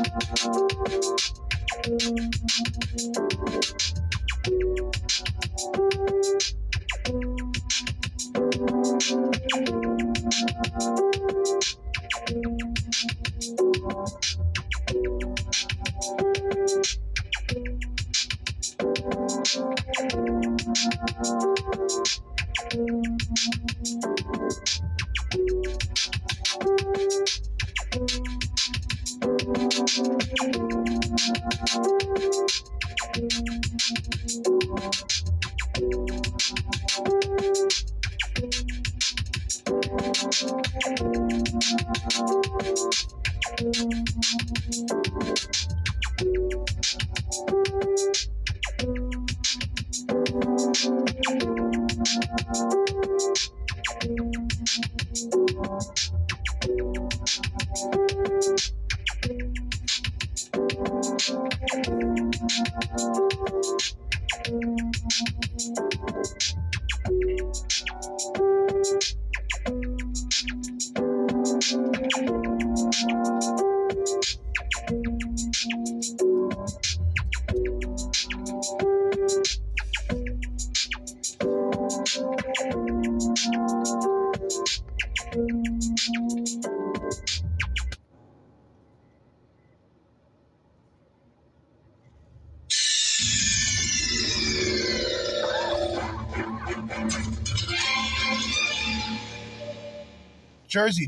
Jerzee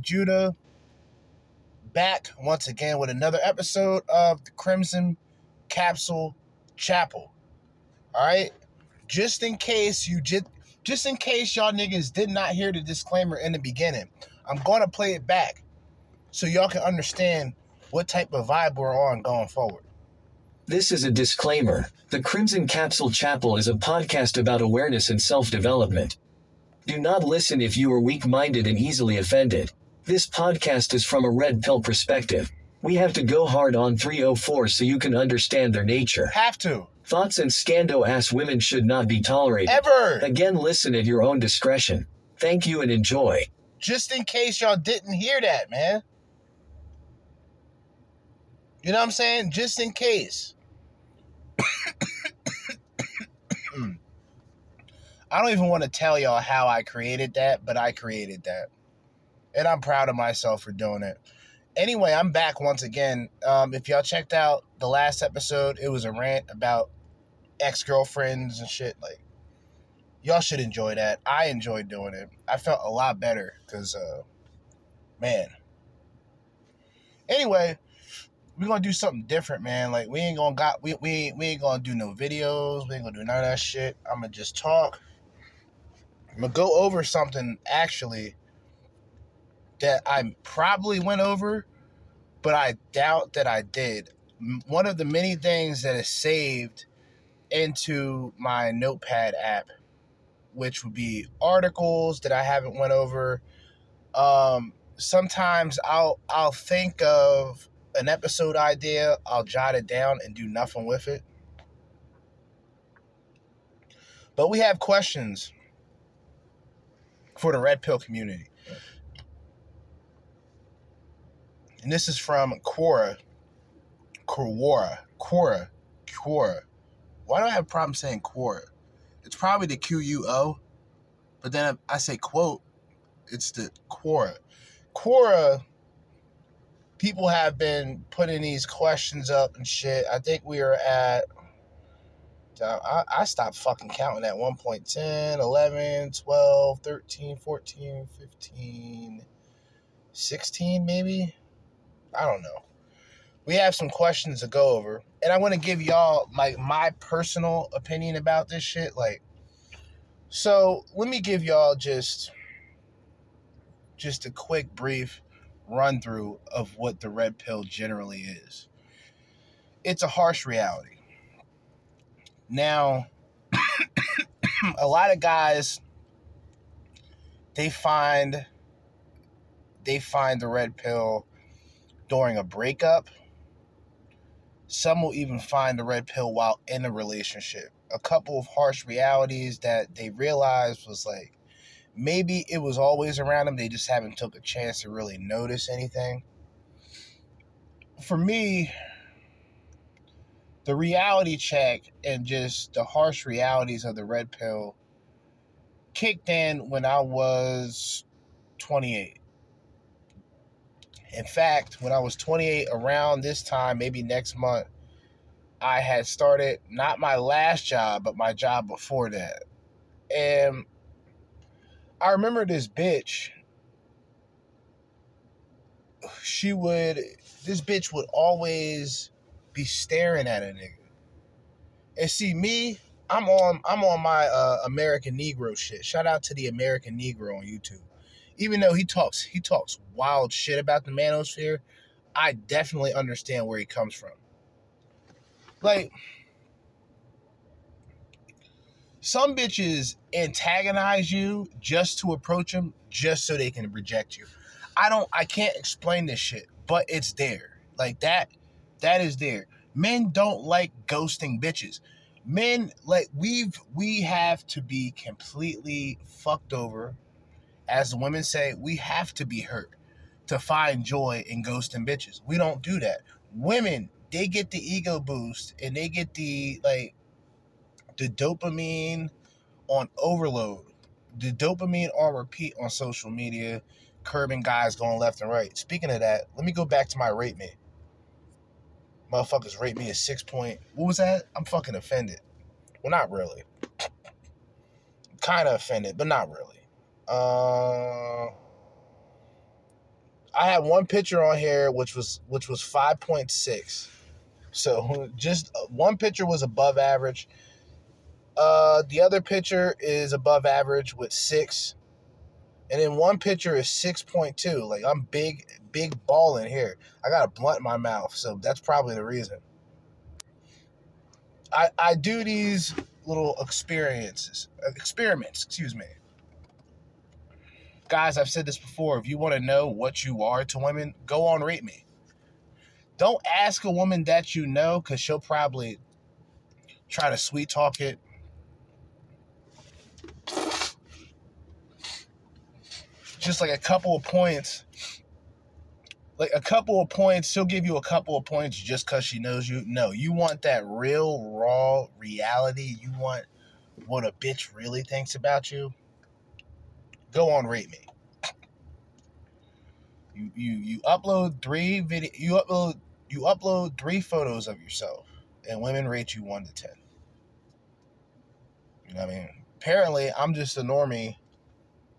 Judah back once again with another episode of the Crimson Capsule Chapel. All right, just in case you just just in case y'all niggas did not hear the disclaimer in the beginning, I'm to play it back so y'all can understand what type of vibe we're on going forward. This is a disclaimer. The Crimson Capsule Chapel is a podcast about awareness and self development. Do not listen if you are weak minded and easily offended. This podcast is from a red pill perspective. We have to go hard on 304 so you can understand their nature. Have to. Thoughts and scando ass women should not be tolerated. Ever. Again, listen at your own discretion. Thank you and enjoy. Just in case y'all didn't hear that, man. You know what I'm saying? Just in case. I don't even want to tell y'all how I created that, but I created that. And I'm proud of myself for doing it. Anyway, I'm back once again. Um, if y'all checked out the last episode, it was a rant about ex girlfriends and shit. Like, y'all should enjoy that. I enjoyed doing it. I felt a lot better because, uh, man. Anyway, we're gonna do something different, man. Like we ain't gonna got we we we ain't gonna do no videos. We ain't gonna do none of that shit. I'm gonna just talk. I'm gonna go over something actually that I probably went over, but I doubt that I did. One of the many things that is saved into my notepad app, which would be articles that I haven't went over. Um, sometimes I'll I'll think of an episode idea, I'll jot it down and do nothing with it. But we have questions for the red pill community. And this is from Quora. Quora. Quora. Quora. Why do I have a problem saying Quora? It's probably the Q U O, but then I say quote, it's the Quora. Quora people have been putting these questions up and shit. I think we are at. I, I stopped fucking counting at 1.10, 11, 12, 13, 14, 15, 16, maybe? I don't know. We have some questions to go over. And I want to give y'all like my personal opinion about this shit. Like, so let me give y'all just just a quick brief run through of what the red pill generally is. It's a harsh reality. Now, a lot of guys they find they find the red pill during a breakup. Some will even find the red pill while in a relationship. A couple of harsh realities that they realized was like maybe it was always around them they just haven't took a chance to really notice anything for me the reality check and just the harsh realities of the red pill kicked in when i was 28 in fact when i was 28 around this time maybe next month i had started not my last job but my job before that and I remember this bitch. She would, this bitch would always be staring at a nigga. And see me, I'm on, I'm on my uh, American Negro shit. Shout out to the American Negro on YouTube. Even though he talks, he talks wild shit about the manosphere. I definitely understand where he comes from. Like, some bitches antagonize you just to approach them, just so they can reject you. I don't, I can't explain this shit, but it's there. Like that, that is there. Men don't like ghosting bitches. Men like we've we have to be completely fucked over. As the women say, we have to be hurt to find joy in ghosting bitches. We don't do that. Women, they get the ego boost and they get the like the dopamine on overload, the dopamine on repeat on social media, curbing guys going left and right. Speaking of that, let me go back to my rate me. Motherfuckers rate me a six point. What was that? I'm fucking offended. Well, not really. Kind of offended, but not really. Uh, I had one picture on here which was which was five point six. So just uh, one picture was above average. Uh, the other pitcher is above average with six, and then one pitcher is six point two. Like I'm big, big balling here. I got a blunt in my mouth, so that's probably the reason. I I do these little experiences, experiments. Excuse me. Guys, I've said this before. If you want to know what you are to women, go on rate me. don't ask a woman that you know because she'll probably try to sweet talk it. Just like a couple of points. Like a couple of points, she'll give you a couple of points just because she knows you. No, you want that real, raw reality. You want what a bitch really thinks about you. Go on, rate me. You you you upload three video. You upload you upload three photos of yourself, and women rate you one to ten. You know what I mean? Apparently, I'm just a normie.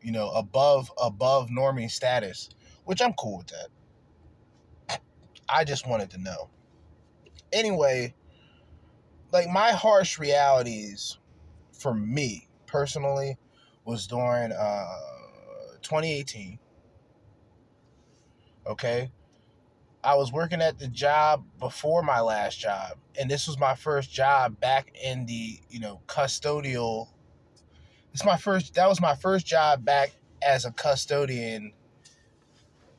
You know, above above normie status, which I'm cool with that. I just wanted to know. Anyway, like my harsh realities for me personally was during uh 2018 okay? I was working at the job before my last job and this was my first job back in the you know custodial it's my first that was my first job back as a custodian.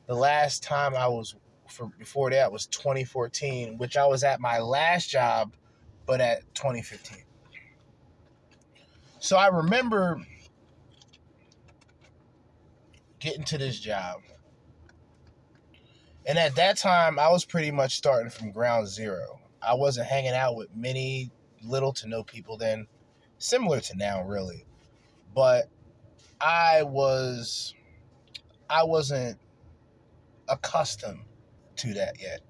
The last time i was for before that was 2014 which i was at my last job but at 2015 so i remember getting to this job and at that time, I was pretty much starting from ground zero. I wasn't hanging out with many little to no people then, similar to now, really. But I was, I wasn't accustomed to that yet.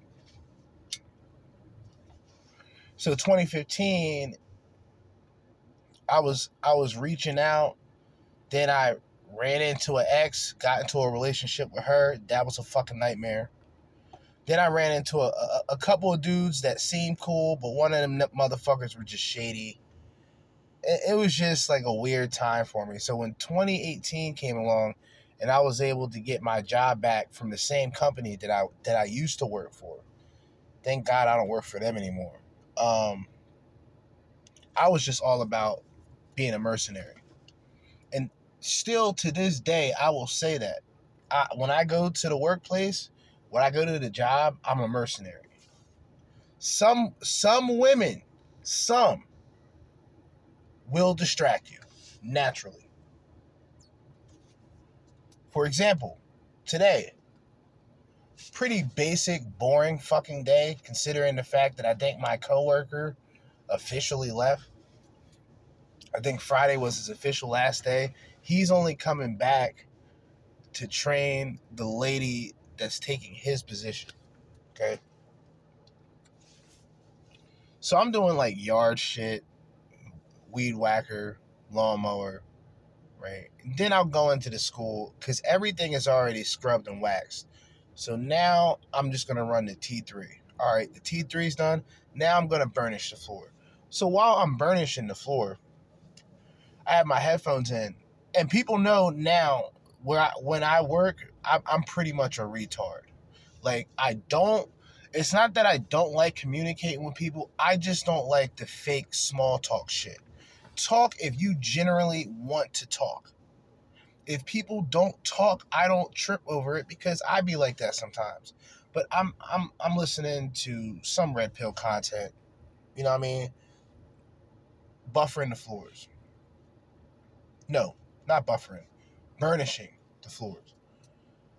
So 2015, I was I was reaching out. Then I ran into an ex, got into a relationship with her. That was a fucking nightmare. Then I ran into a, a, a, couple of dudes that seemed cool, but one of them motherfuckers were just shady. It, it was just like a weird time for me. So when 2018 came along, and I was able to get my job back from the same company that I that I used to work for. Thank God I don't work for them anymore. Um, I was just all about being a mercenary, still to this day, I will say that I, when I go to the workplace, when I go to the job, I'm a mercenary. Some some women, some will distract you naturally. For example, today, pretty basic, boring fucking day, considering the fact that I think my coworker officially left. I think Friday was his official last day. He's only coming back to train the lady that's taking his position. Okay. So I'm doing like yard shit, weed whacker, lawnmower, right? And then I'll go into the school because everything is already scrubbed and waxed. So now I'm just gonna run the T3. All right, the T3 is done. Now I'm gonna burnish the floor. So while I'm burnishing the floor, I have my headphones in, and people know now where I, when I work, I'm, I'm pretty much a retard. Like I don't. It's not that I don't like communicating with people. I just don't like the fake small talk shit. Talk if you generally want to talk. If people don't talk, I don't trip over it because I be like that sometimes. But I'm I'm I'm listening to some red pill content. You know what I mean? Buffering the floors. No, not buffering. Burnishing the floors.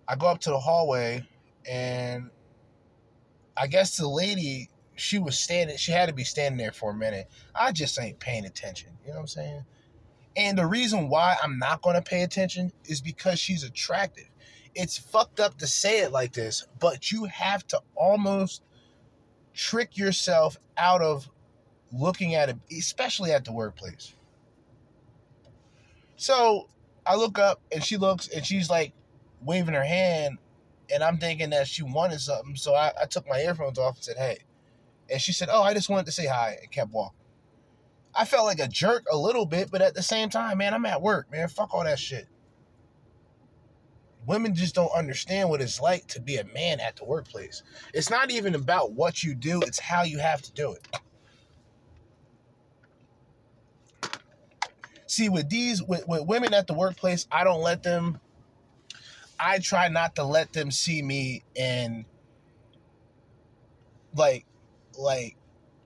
I go up to the hallway and I guess the lady, she was standing, she had to be standing there for a minute. I just ain't paying attention. You know what I'm saying? And the reason why I'm not going to pay attention is because she's attractive. It's fucked up to say it like this, but you have to almost trick yourself out of looking at it, especially at the workplace. So I look up and she looks and she's like waving her hand, and I'm thinking that she wanted something. So I, I took my earphones off and said, "Hey," and she said, "Oh, I just wanted to say hi," and kept walking. I felt like a jerk a little bit, but at the same time, man, I'm at work, man. Fuck all that shit. Women just don't understand what it's like to be a man at the workplace. It's not even about what you do, it's how you have to do it. See, with these, with, with women at the workplace, I don't let them I try not to let them see me in like like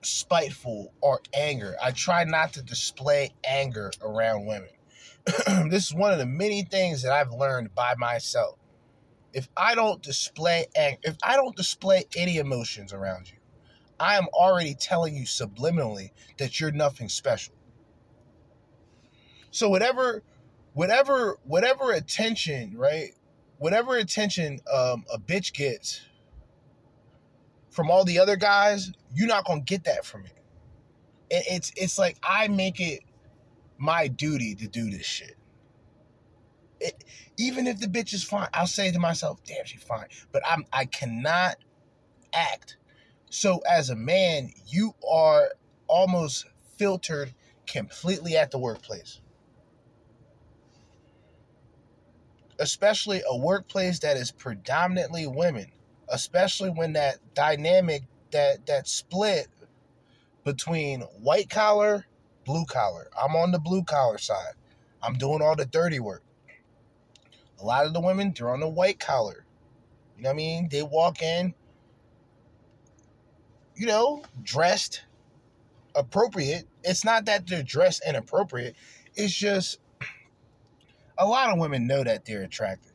spiteful or anger. I try not to display anger around women. this is one of the many things that I've learned by myself. If I don't display anger, if I don't display any emotions around you, I am already telling you subliminally that you're nothing special. So whatever whatever whatever attention, right? Whatever attention um, a bitch gets from all the other guys, you're not gonna get that from. It, it's it's like I make it my duty to do this shit. It, even if the bitch is fine, I'll say to myself, "Damn, she's fine," but I'm I cannot act. So as a man, you are almost filtered completely at the workplace. Especially a workplace that is predominantly women especially when that dynamic that that split between white collar, blue collar. I'm on the blue collar side. I'm doing all the dirty work. A lot of the women, they're on the white collar. You know what I mean? They walk in, you know, dressed appropriate. It's not that they're dressed inappropriate. It's just a lot of women know that they're attractive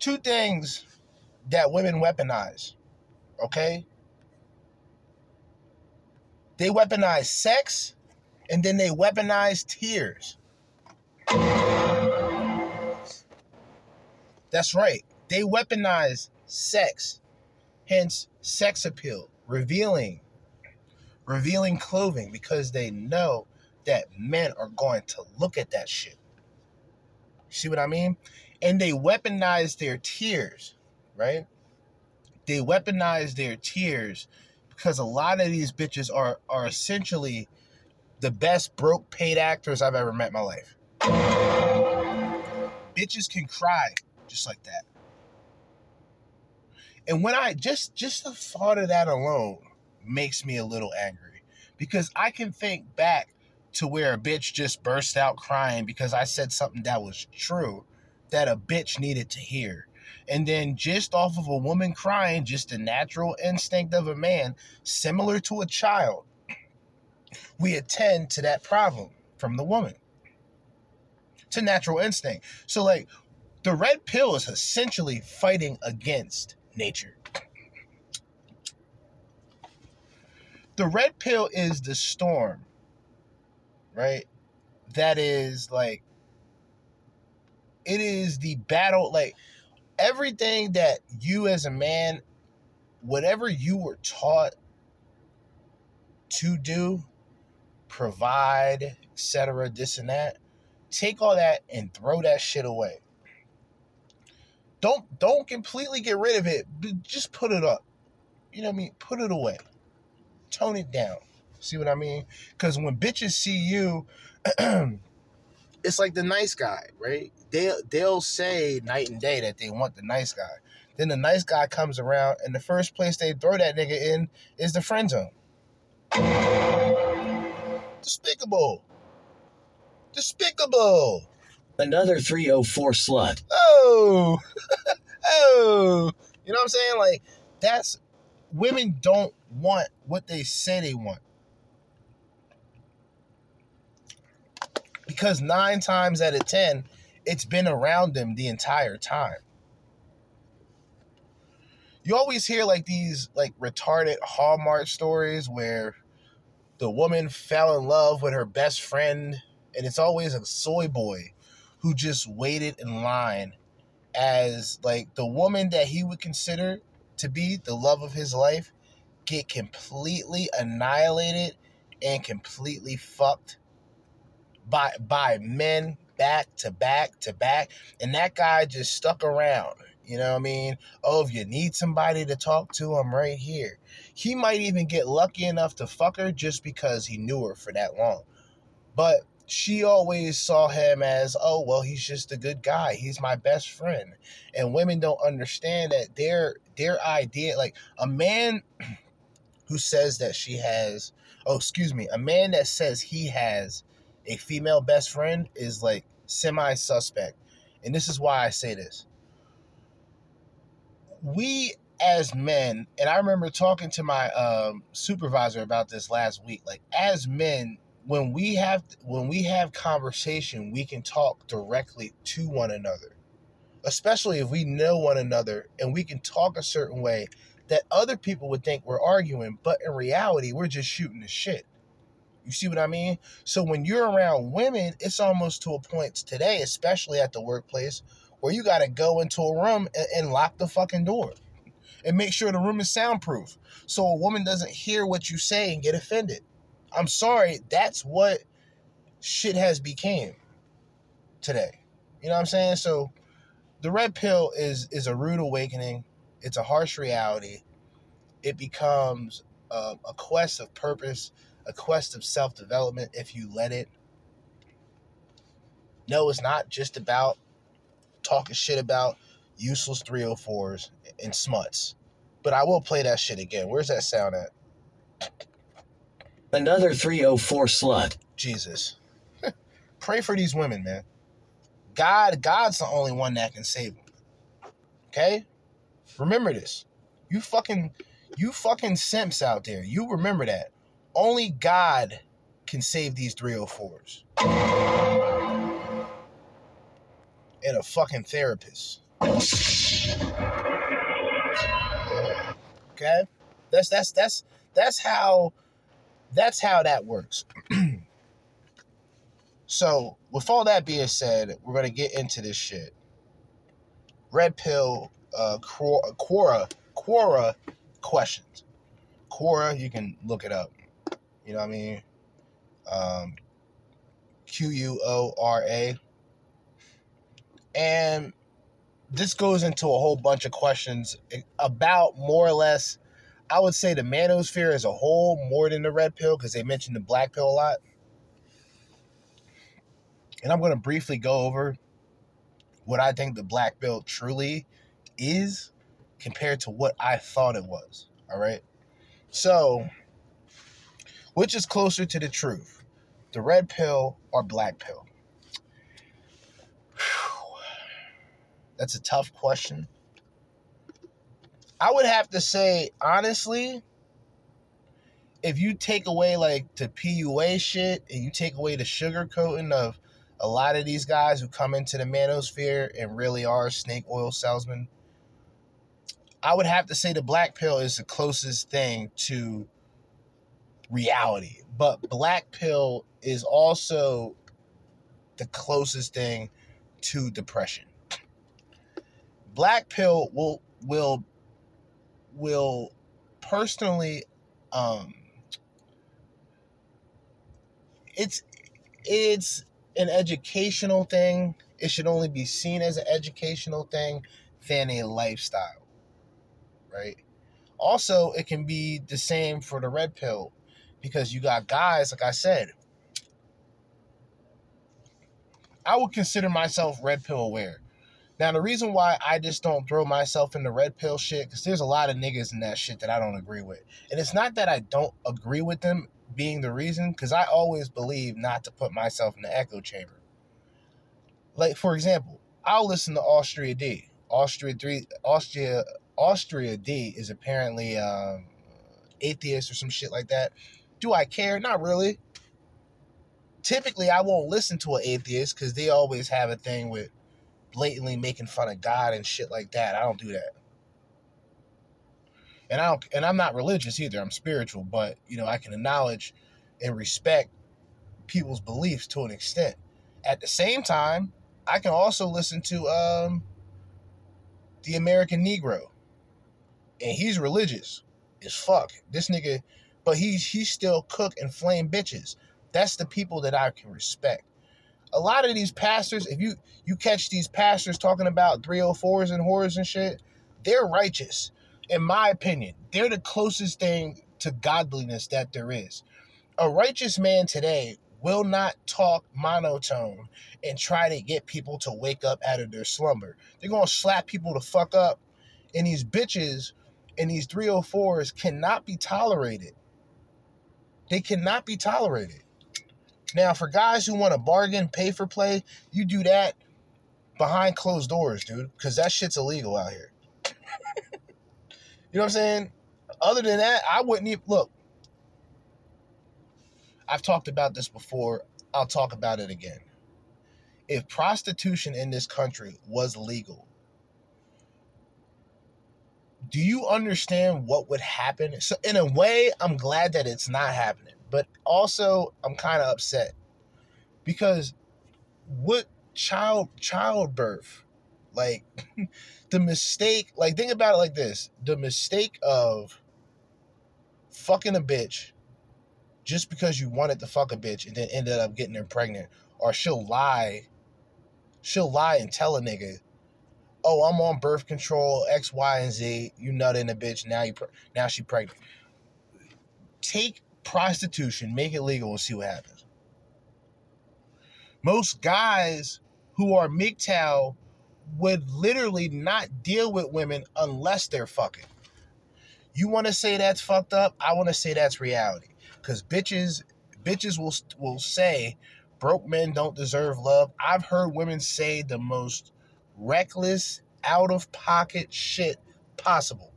two things that women weaponize, okay? They weaponize sex and then they weaponize tears. That's right. They weaponize sex, hence sex appeal, revealing, revealing clothing because they know that men are going to look at that shit. See what I mean? and they weaponize their tears, right? They weaponize their tears because a lot of these bitches are are essentially the best broke paid actors I've ever met in my life. bitches can cry just like that. And when I just just the thought of that alone makes me a little angry because I can think back to where a bitch just burst out crying because I said something that was true that a bitch needed to hear. And then just off of a woman crying, just the natural instinct of a man, similar to a child, we attend to that problem from the woman. To natural instinct. So like the red pill is essentially fighting against nature. The red pill is the storm, right? That is like it is the battle like everything that you as a man whatever you were taught to do provide etc this and that take all that and throw that shit away. Don't don't completely get rid of it just put it up. You know what i mean? Put it away. Tone it down see what i mean because when bitches see you it's like the nice guy, right? They they'll say night and day that they want the nice guy. Then the nice guy comes around, and the first place they throw that nigga in is the friend zone. Despicable. Despicable. Another 304 slut. Oh. oh. You know what I'm saying? Like, that's women don't want what they say they want. Because nine times out of ten, it's been around them the entire time. You always hear like these like retarded Hallmark stories where the woman fell in love with her best friend, and it's always a soy boy who just waited in line as like the woman that he would consider to be the love of his life get completely annihilated and completely fucked by by men back to back to back, and that guy just stuck around. You know what I mean? Oh, if you need somebody to talk to, I'm right here. He might even get lucky enough to fuck her just because he knew her for that long. But she always saw him as, oh, well, he's just a good guy. He's my best friend. And women don't understand that their their idea, like a man who says that she has, oh, excuse me, a man that says he has a female best friend is like semi suspect. And this is why I say this. We as men, and I remember talking to my um, supervisor about this last week. Like as men, when we have when we have conversation, we can talk directly to one another, especially if we know one another and we can talk a certain way that other people would think we're arguing, but in reality, we're just shooting the shit. You see what I mean? So when you're around women, it's almost to a point today, especially at the workplace, where you got to go into a room and, and lock the fucking door and make sure the room is soundproof so a woman doesn't hear what you say and get offended. I'm sorry, that's what shit has became today. You know what I'm saying? So the red pill is is a rude awakening. It's a harsh reality. It becomes a, a quest of purpose, a quest of self development if you let it. No, it's not just about talking shit about useless 304s and smuts. But I will play that shit again. Where's that sound at? Another 304 slut. Jesus. Pray for these women, man. God, God's the only one that can save them. Okay? Remember this. You fucking you fucking simps out there. You remember that. Only God can save these 304s. And a fucking therapist. Okay? That's that's that's that's how that's how that works. so, with all that being said, we're gonna get into this shit. Red pill, uh, Quora, Quora questions. Quora, you can look it up. You know what I mean? Um, Q U O R A. And this goes into a whole bunch of questions about more or less, I would say the manosphere as a whole more than the red pill because they mentioned the black pill a lot. And I'm going to briefly go over what I think the black pill truly is compared to what I thought it was. All right. So, which is closer to the truth, the red pill or black pill? That's a tough question. I would have to say, honestly, if you take away like the PUA shit and you take away the sugar coating of a lot of these guys who come into the manosphere and really are snake oil salesmen, I would have to say the black pill is the closest thing to reality. But black pill is also the closest thing to depression. Black pill will will will personally um it's it's an educational thing. It should only be seen as an educational thing than a lifestyle right? Also it can be the same for the red pill because you got guys like i said i would consider myself red pill aware now, the reason why I just don't throw myself in the red pill shit, because there's a lot of niggas in that shit that I don't agree with. And it's not that I don't agree with them being the reason, because I always believe not to put myself in the echo chamber. Like, for example, I'll listen to Austria D. Austria 3, Austria, Austria D is apparently um, atheist or some shit like that. Do I care? Not really. Typically, I won't listen to an atheist because they always have a thing with blatantly making fun of God and shit like that. I don't do that. And I don't and I'm not religious either. I'm spiritual, but you know, I can acknowledge and respect people's beliefs to an extent. At the same time, I can also listen to um the American Negro. And he's religious as fuck. This nigga, but he's he's still cook and flame bitches. That's the people that I can respect a lot of these pastors, if you you catch these pastors talking about 304s and whores and shit, they're righteous. In my opinion, they're the closest thing to godliness that there is. A righteous man today will not talk monotone and try to get people to wake up out of their slumber. They're gonna slap people to fuck up, and these bitches and these 304s cannot be tolerated. They cannot be tolerated. Now, for guys who want to bargain, pay for play, you do that behind closed doors, dude, because that shit's illegal out here. You know what I'm saying? Other than that, I wouldn't even look. I've talked about this before. I'll talk about it again. If prostitution in this country was legal, do you understand what would happen? So, in a way, I'm glad that it's not happening, but also I'm kind of upset because what child childbirth, like the mistake, like think about it like this: the mistake of fucking a bitch just because you wanted to fuck a bitch and then ended up getting her pregnant, or she'll lie, she'll lie and tell a nigga oh, I'm on birth control, X, Y, and Z. You nut in a bitch. Now you, now she pregnant. Take prostitution, make it legal, and see what happens. Most guys who are MGTOW would literally not deal with women unless they're fucking. You want to say that's fucked up? I want to say that's reality. Cause bitches, bitches will will say broke men don't deserve love. I've heard women say the most reckless, out of pocket shit possible.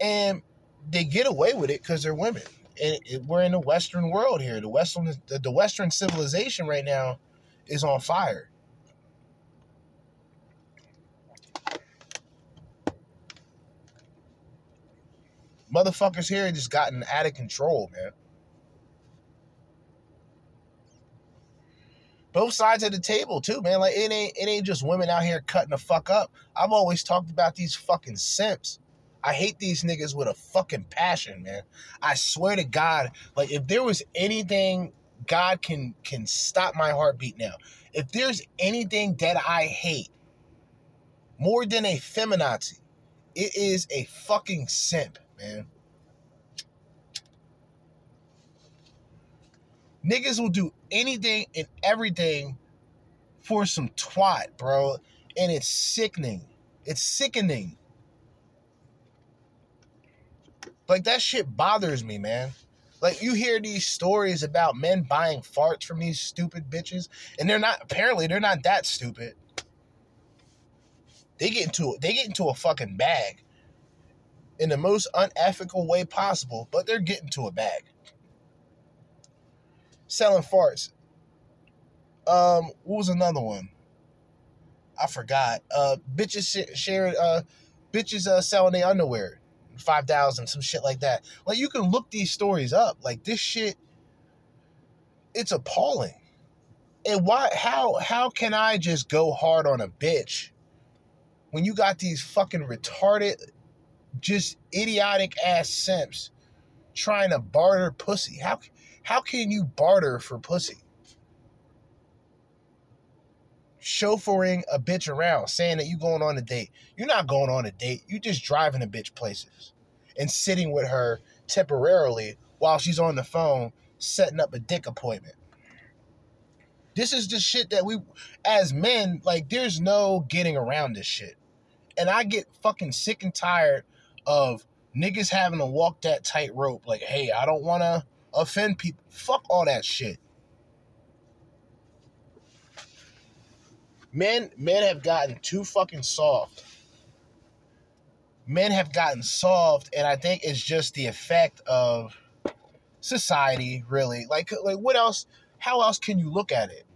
And they get away with it because they're women. And we're in the Western world here. The Western, the Western civilization right now is on fire. Motherfuckers here just gotten out of control, man. Both sides of the table too, man. Like it ain't it ain't just women out here cutting the fuck up. I've always talked about these fucking simps. I hate these niggas with a fucking passion, man. I swear to God, like if there was anything God can can stop my heartbeat now. If there's anything that I hate more than a feminazi, it is a fucking simp, man. Niggas will do anything and everything for some twat, bro. And it's sickening. It's sickening. Like that shit bothers me, man. Like you hear these stories about men buying farts from these stupid bitches, and they're not apparently they're not that stupid. They get into they get into a fucking bag in the most unethical way possible, but they're getting to a bag selling farts. Um, what was another one? I forgot. Uh, bitches sharing. Uh, bitches uh selling their underwear, five thousand, some shit like that. Like you can look these stories up. Like this shit, it's appalling. And why? How? How can I just go hard on a bitch when you got these fucking retarded, just idiotic ass simps trying to barter pussy? How? How can you barter for pussy? Chauffeuring a bitch around, saying that you going on a date. You're not going on a date. You just driving a bitch places and sitting with her temporarily while she's on the phone setting up a dick appointment. This is the shit that we, as men, like, there's no getting around this shit. And I get fucking sick and tired of niggas having to walk that tightrope. Like, hey, I don't want to offend people. Fuck all that shit. Men men have gotten too fucking soft. Men have gotten soft, and I think it's just the effect of society, really. Like like what else how else can you look at it?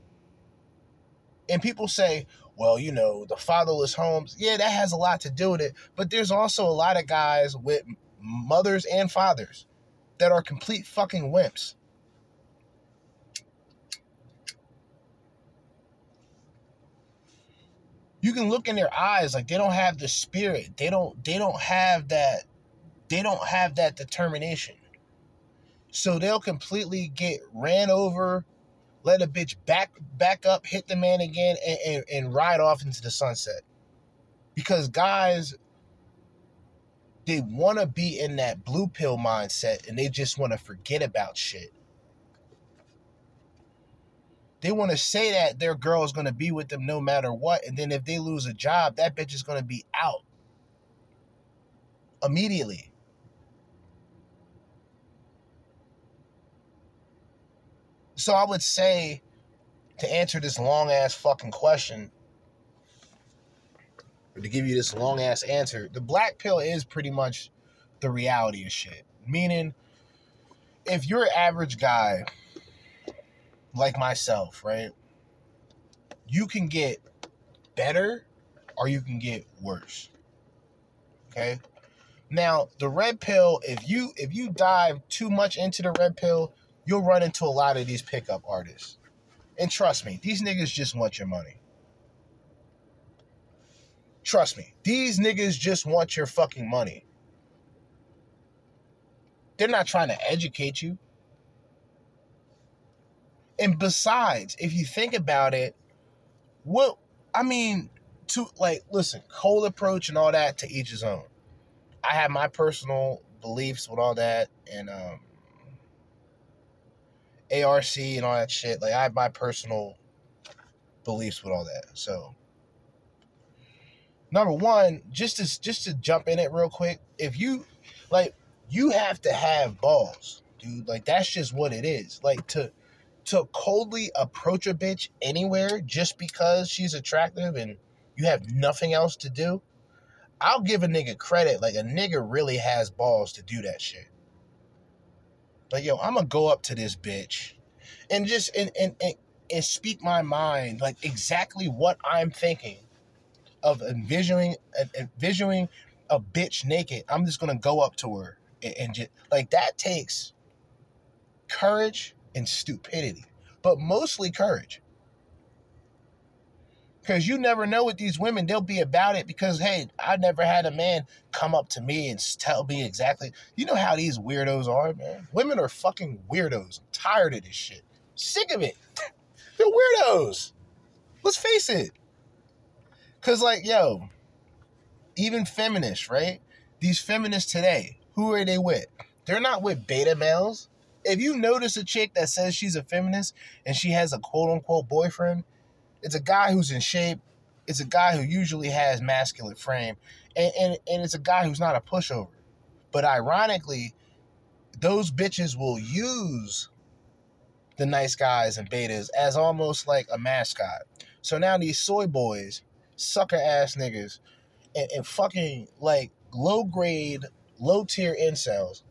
And people say, well, you know, the fatherless homes, yeah, that has a lot to do with it. But there's also a lot of guys with mothers and fathers that are complete fucking wimps. You can look in their eyes like they don't have the spirit. They don't they don't have that they don't have that determination. So they'll completely get ran over, let a bitch back back up, hit the man again, and, and, and ride off into the sunset. Because guys they want to be in that blue pill mindset and they just want to forget about shit. They want to say that their girl is going to be with them no matter what. And then if they lose a job, that bitch is going to be out immediately. So I would say to answer this long ass fucking question, to give you this long ass answer, the black pill is pretty much the reality of shit. Meaning, if you're an average guy like myself, right, you can get better or you can get worse. Okay? Now, the red pill, if you if you dive too much into the red pill, you'll run into a lot of these pickup artists. And trust me, these niggas just want your money. Trust me, these niggas just want your fucking money. They're not trying to educate you. And besides, if you think about it, what I mean, to like listen, cold approach and all that to each his own. I have my personal beliefs with all that and um ARC and all that shit. Like I have my personal beliefs with all that. So number one, just to just to jump in it real quick, if you like you have to have balls, dude. Like that's just what it is. Like to to coldly approach a bitch anywhere just because she's attractive and you have nothing else to do. I'll give a nigga credit. Like a nigga really has balls to do that shit. Like, yo, I'm gonna go up to this bitch and just and and, and, and speak my mind, like exactly what I'm thinking of envisioning envisioning a bitch naked. I'm just gonna go up to her and, and just like that takes courage and stupidity, but mostly courage. Because you never know with these women, they'll be about it because, hey, I never had a man come up to me and tell me exactly. You know how these weirdos are, man. Women are fucking weirdos. I'm tired of this shit. Sick of it. They're weirdos. Let's face it. Because, like, yo, even feminists, right? These feminists today, who are they with? They're not with beta males if you notice a chick that says she's a feminist and she has a quote unquote boyfriend, it's a guy who's in shape. It's a guy who usually has masculine frame, and, and, and it's a guy who's not a pushover. But ironically, those bitches will use the nice guys and betas as almost like a mascot. So now these soy boys, sucker ass niggas, and, and fucking like low grade, low tier incels.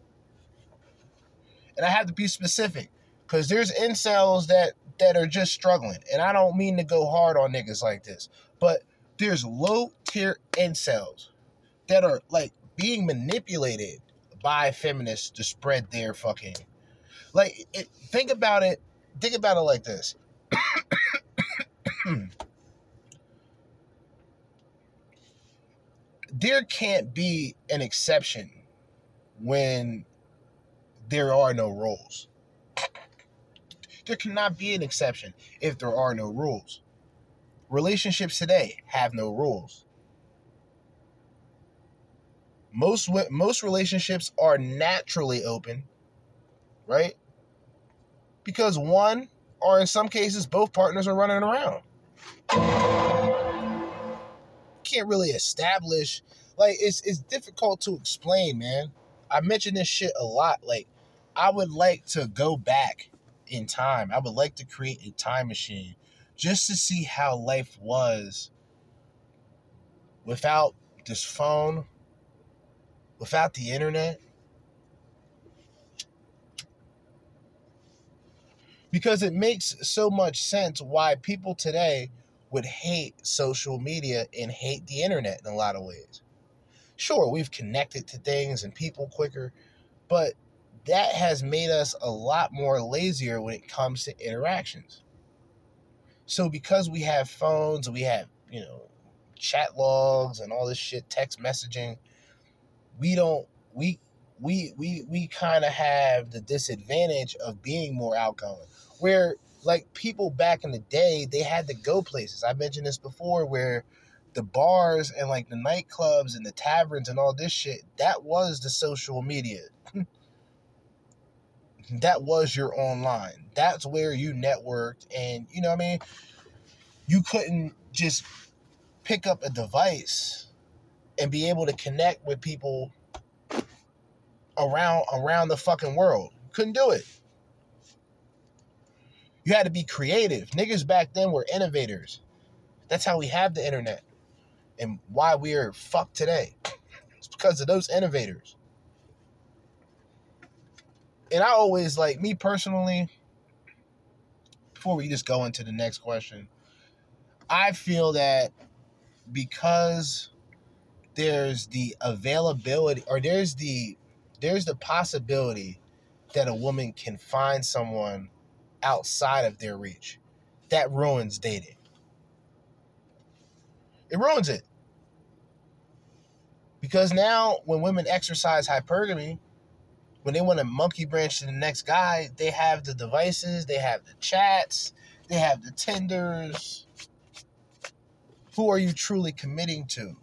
And I have to be specific because there's incels that that are just struggling, and I don't mean to go hard on niggas like this, but there's low tier incels that are like being manipulated by feminists to spread their fucking like it, think about it think about it like this there can't be an exception when there are no rules. There cannot be an exception if there are no rules. Relationships today have no rules. Most most relationships are naturally open, right? Because one or in some cases both partners are running around. Can't really establish like it's it's difficult to explain, man. I mention this shit a lot like I would like to go back in time. I would like to create a time machine just to see how life was without this phone, without the internet. Because it makes so much sense why people today would hate social media and hate the internet in a lot of ways. Sure, we've connected to things and people quicker, but that has made us a lot more lazier when it comes to interactions. So because we have phones, we have, you know, chat logs and all this shit, text messaging, we don't we we we we kind of have the disadvantage of being more outgoing. Where like people back in the day, they had to go places. I mentioned this before where the bars and like the nightclubs and the taverns and all this shit, that was the social media that was your online. That's where you networked. And, you know what I mean? You couldn't just pick up a device and be able to connect with people around around the fucking world. Couldn't do it. You had to be creative. Niggas back then were innovators. That's how we have the internet. and why we are fucked today. It's because of those innovators. And I always like me personally, before we just go into the next question, I feel that because there's the availability or there's the there's the possibility that a woman can find someone outside of their reach. That ruins dating. It ruins it. Because now when women exercise hypergamy when they want to monkey branch to the next guy they have the devices they have the chats they have the Tinders who are you truly committing to?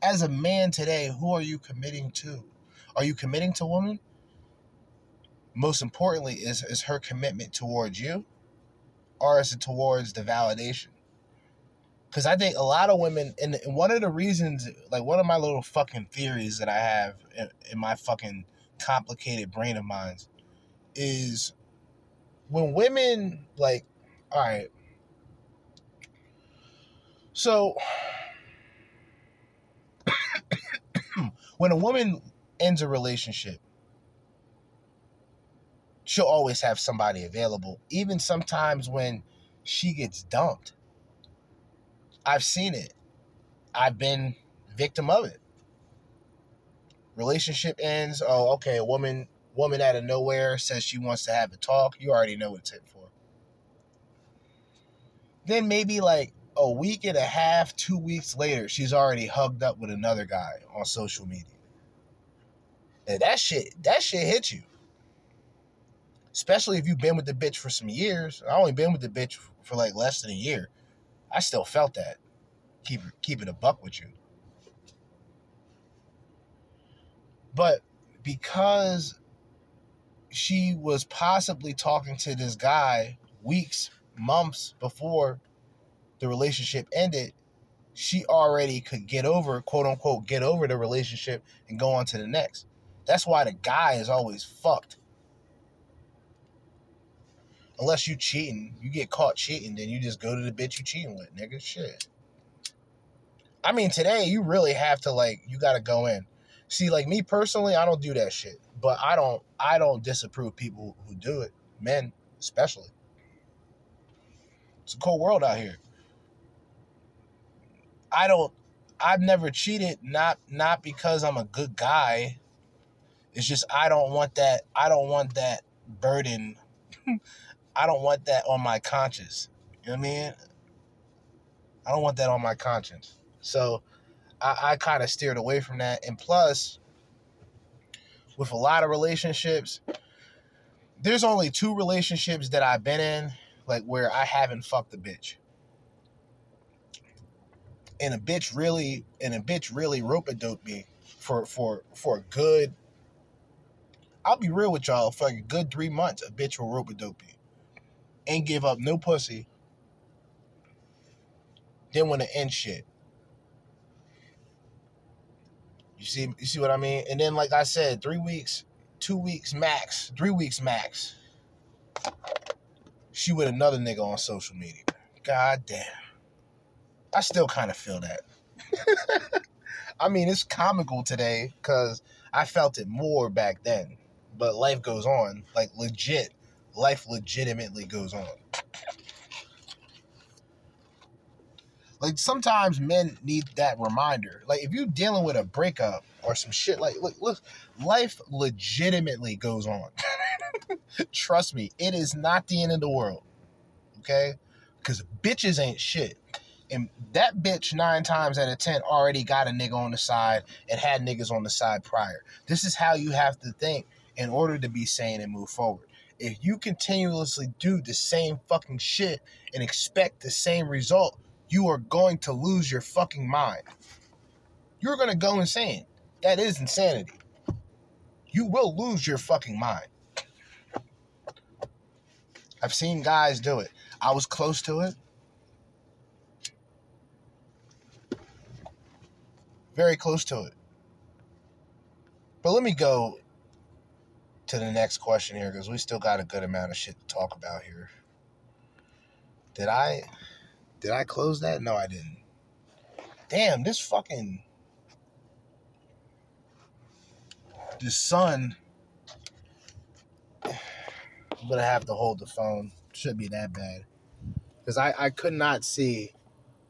As a man today, who are you committing to? Are you committing to woman? Most importantly, is, is her commitment towards you or is it towards the validation? Because I think a lot of women, and one of the reasons, like one of my little fucking theories that I have in, in my fucking complicated brain of mine is when women, like, all right, so when a woman ends a relationship, she'll always have somebody available. Even sometimes when she gets dumped. I've seen it. I've been victim of it. Relationship ends. Oh, okay. A woman, woman out of nowhere says she wants to have a talk. You already know what it's hit for. Then maybe like a week and a half, two weeks later, she's already hugged up with another guy on social media. That shit, that shit hits you. Especially if you've been with the bitch for some years. I only been with the bitch for like less than a year. I still felt that. Keep keep it a buck with you. But because she was possibly talking to this guy weeks, months before the relationship ended, she already could get over, quote unquote, get over the relationship and go on to the next. That's why the guy is always fucked. Unless you cheating, you get caught cheating, then you just go to the bitch you cheating with, nigga. Shit. I mean, today you really have to like, you gotta go in. See, like me personally, I don't do that shit. But I don't, I don't disapprove people who do it, men especially. It's a cold world out here. I don't, I've never cheated, not not because I'm a good guy it's just I don't want that. I don't want that burden. I don't want that on my conscience. You know what I mean? I don't want that on my conscience. So I, I kind of steered away from that. And plus, with a lot of relationships, there's only two relationships that I've been in, like where I haven't fucked a bitch. And a bitch really, and a bitch really rope a dope me for for for a good I'll be real with y'all. For like a good three months, will rope dopey. Ain't give up no pussy. Then want to end shit. You see, you see what I mean? And then, like I said, three weeks, two weeks max, three weeks max. She with another nigga on social media. God damn. I still kind of feel that. I mean, it's comical today because I felt it more back then but life goes on. Like legit, life legitimately goes on. Like sometimes men need that reminder. Like if you're dealing with a breakup or some shit, like look, look life legitimately goes on. Trust me, it is not the end of the world. Okay? Because bitches ain't shit. And that bitch nine times out of ten already got a nigga on the side and had niggas on the side prior. This is how you have to think in order to be sane and move forward. If you continuously do the same fucking shit and expect the same result, you are going to lose your fucking mind. You're going to go insane. That is insanity. You will lose your fucking mind. I've seen guys do it. I was close to it. Very close to it. But let me go to the next question here because we still got a good amount of shit to talk about here. Did I did I close that? No, I didn't. Damn, this fucking the sun I'm gonna have to hold the phone. Should be that bad. Because I, I could not see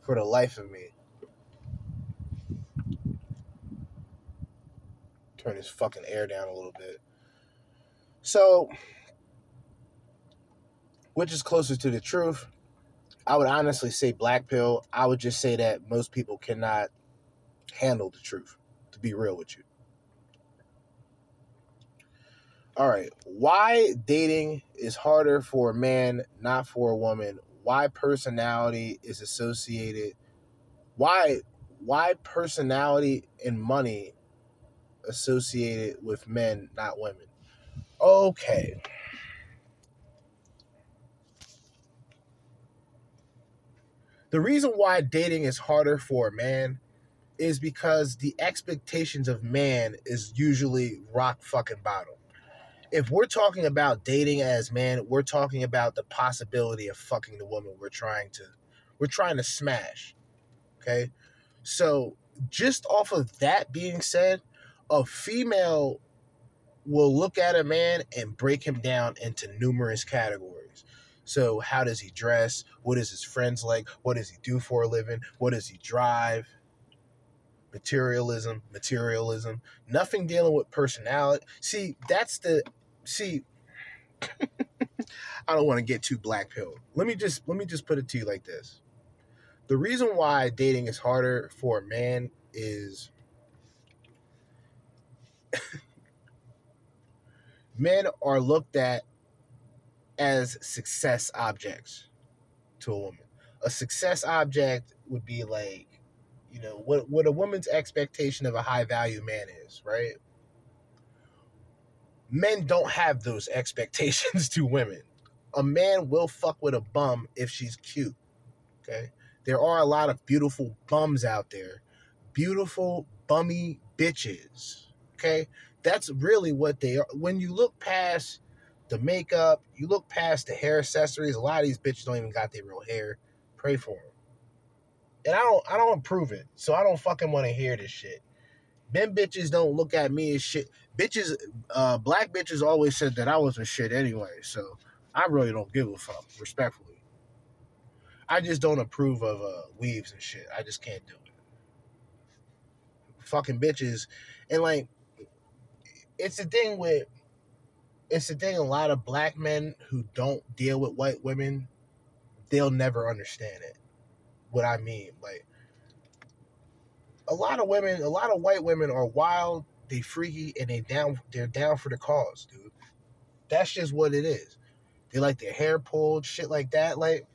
for the life of me. Turn his fucking air down a little bit. So, which is closer to the truth? I would honestly say black pill. I would just say that most people cannot handle the truth, to be real with you. All right. Why dating is harder for a man, not for a woman. Why personality is associated. Why why personality and money associated with men, not women. Okay. The reason why dating is harder for a man is because the expectations of man is usually rock fucking bottom. If we're talking about dating as man, we're talking about the possibility of fucking the woman we're trying to we're trying to smash. Okay? So, just off of that being said, a female will look at a man and break him down into numerous categories. So, how does he dress? What is his friends like? What does he do for a living? What does he drive? Materialism, materialism, nothing dealing with personality. See, that's the see. I don't want to get too black pill. Let me just let me just put it to you like this. The reason why dating is harder for a man is men are looked at as success objects to a woman. A success object would be like, you know, what what a woman's expectation of a high value man is, right? Men don't have those expectations to women. A man will fuck with a bum if she's cute. Okay? There are a lot of beautiful bums out there. Beautiful bummy bitches. Okay? That's really what they are. When you look past the makeup, you look past the hair accessories. A lot of these bitches don't even got their real hair. Pray for them. And I don't, I don't approve it. So I don't fucking want to hear this shit. Them bitches don't look at me as shit. Bitches, uh, black bitches always said that I was a shit anyway. So I really don't give a fuck, respectfully. I just don't approve of uh, weaves and shit. I just can't do it. Fucking bitches, and like, it's a thing with, it's the thing. A lot of black men who don't deal with white women, they'll never understand it. What I mean, like, a lot of women, a lot of white women are wild, they freaky, and they down, they're down for the cause, dude. That's just what it is. They like their hair pulled, shit like that. Like,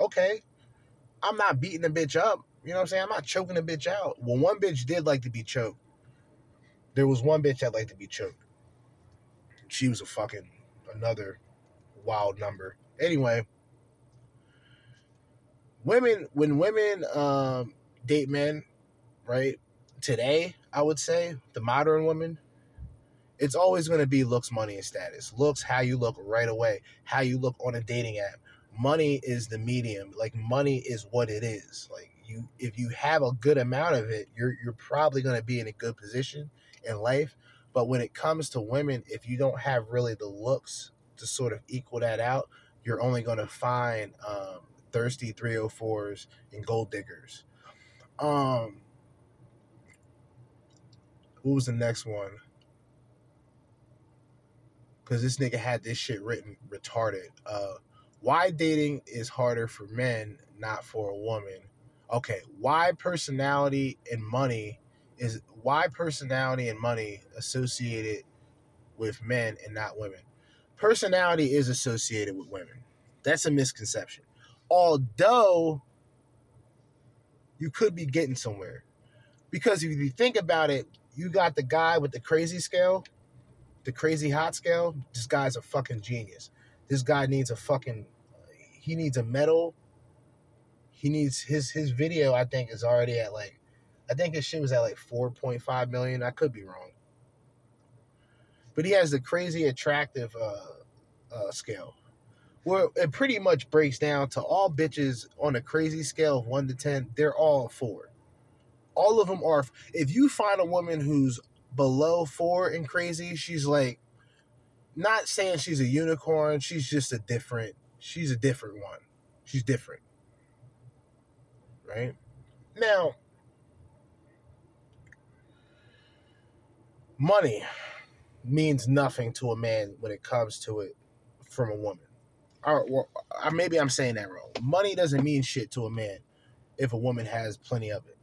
okay, I'm not beating the bitch up. You know what I'm saying? I'm not choking the bitch out. Well, one bitch did like to be choked. There was one bitch that liked to be choked. She was a fucking another wild number. Anyway, women when women um, date men, right? Today, I would say the modern woman, it's always going to be looks, money, and status. Looks, how you look right away, how you look on a dating app. Money is the medium. Like money is what it is. Like you, if you have a good amount of it, you're you're probably going to be in a good position in life. But when it comes to women, if you don't have really the looks to sort of equal that out, you're only going to find um, thirsty 304s and gold diggers. Um, what was the next one? Because this nigga had this shit written retarded. Uh, why dating is harder for men, not for a woman. Okay, why personality and money is why personality and money associated with men and not women. Personality is associated with women. That's a misconception. Although you could be getting somewhere. Because if you think about it, you got the guy with the crazy scale, the crazy hot scale. This guy's a fucking genius. This guy needs a fucking he needs a medal. He needs his his video, I think, is already at like I think his shit was at like 4.5 million. I could be wrong. But he has the crazy attractive uh, uh, scale. Well, it pretty much breaks down to all bitches on a crazy scale of one to ten. They're all four. All of them are. If you find a woman who's below four and crazy, she's like, not saying she's a unicorn. She's just a different. She's a different one. She's different. Right now, money means nothing to a man when it comes to it from a woman. Or, or, or maybe I'm saying that wrong. Money doesn't mean shit to a man if a woman has plenty of it.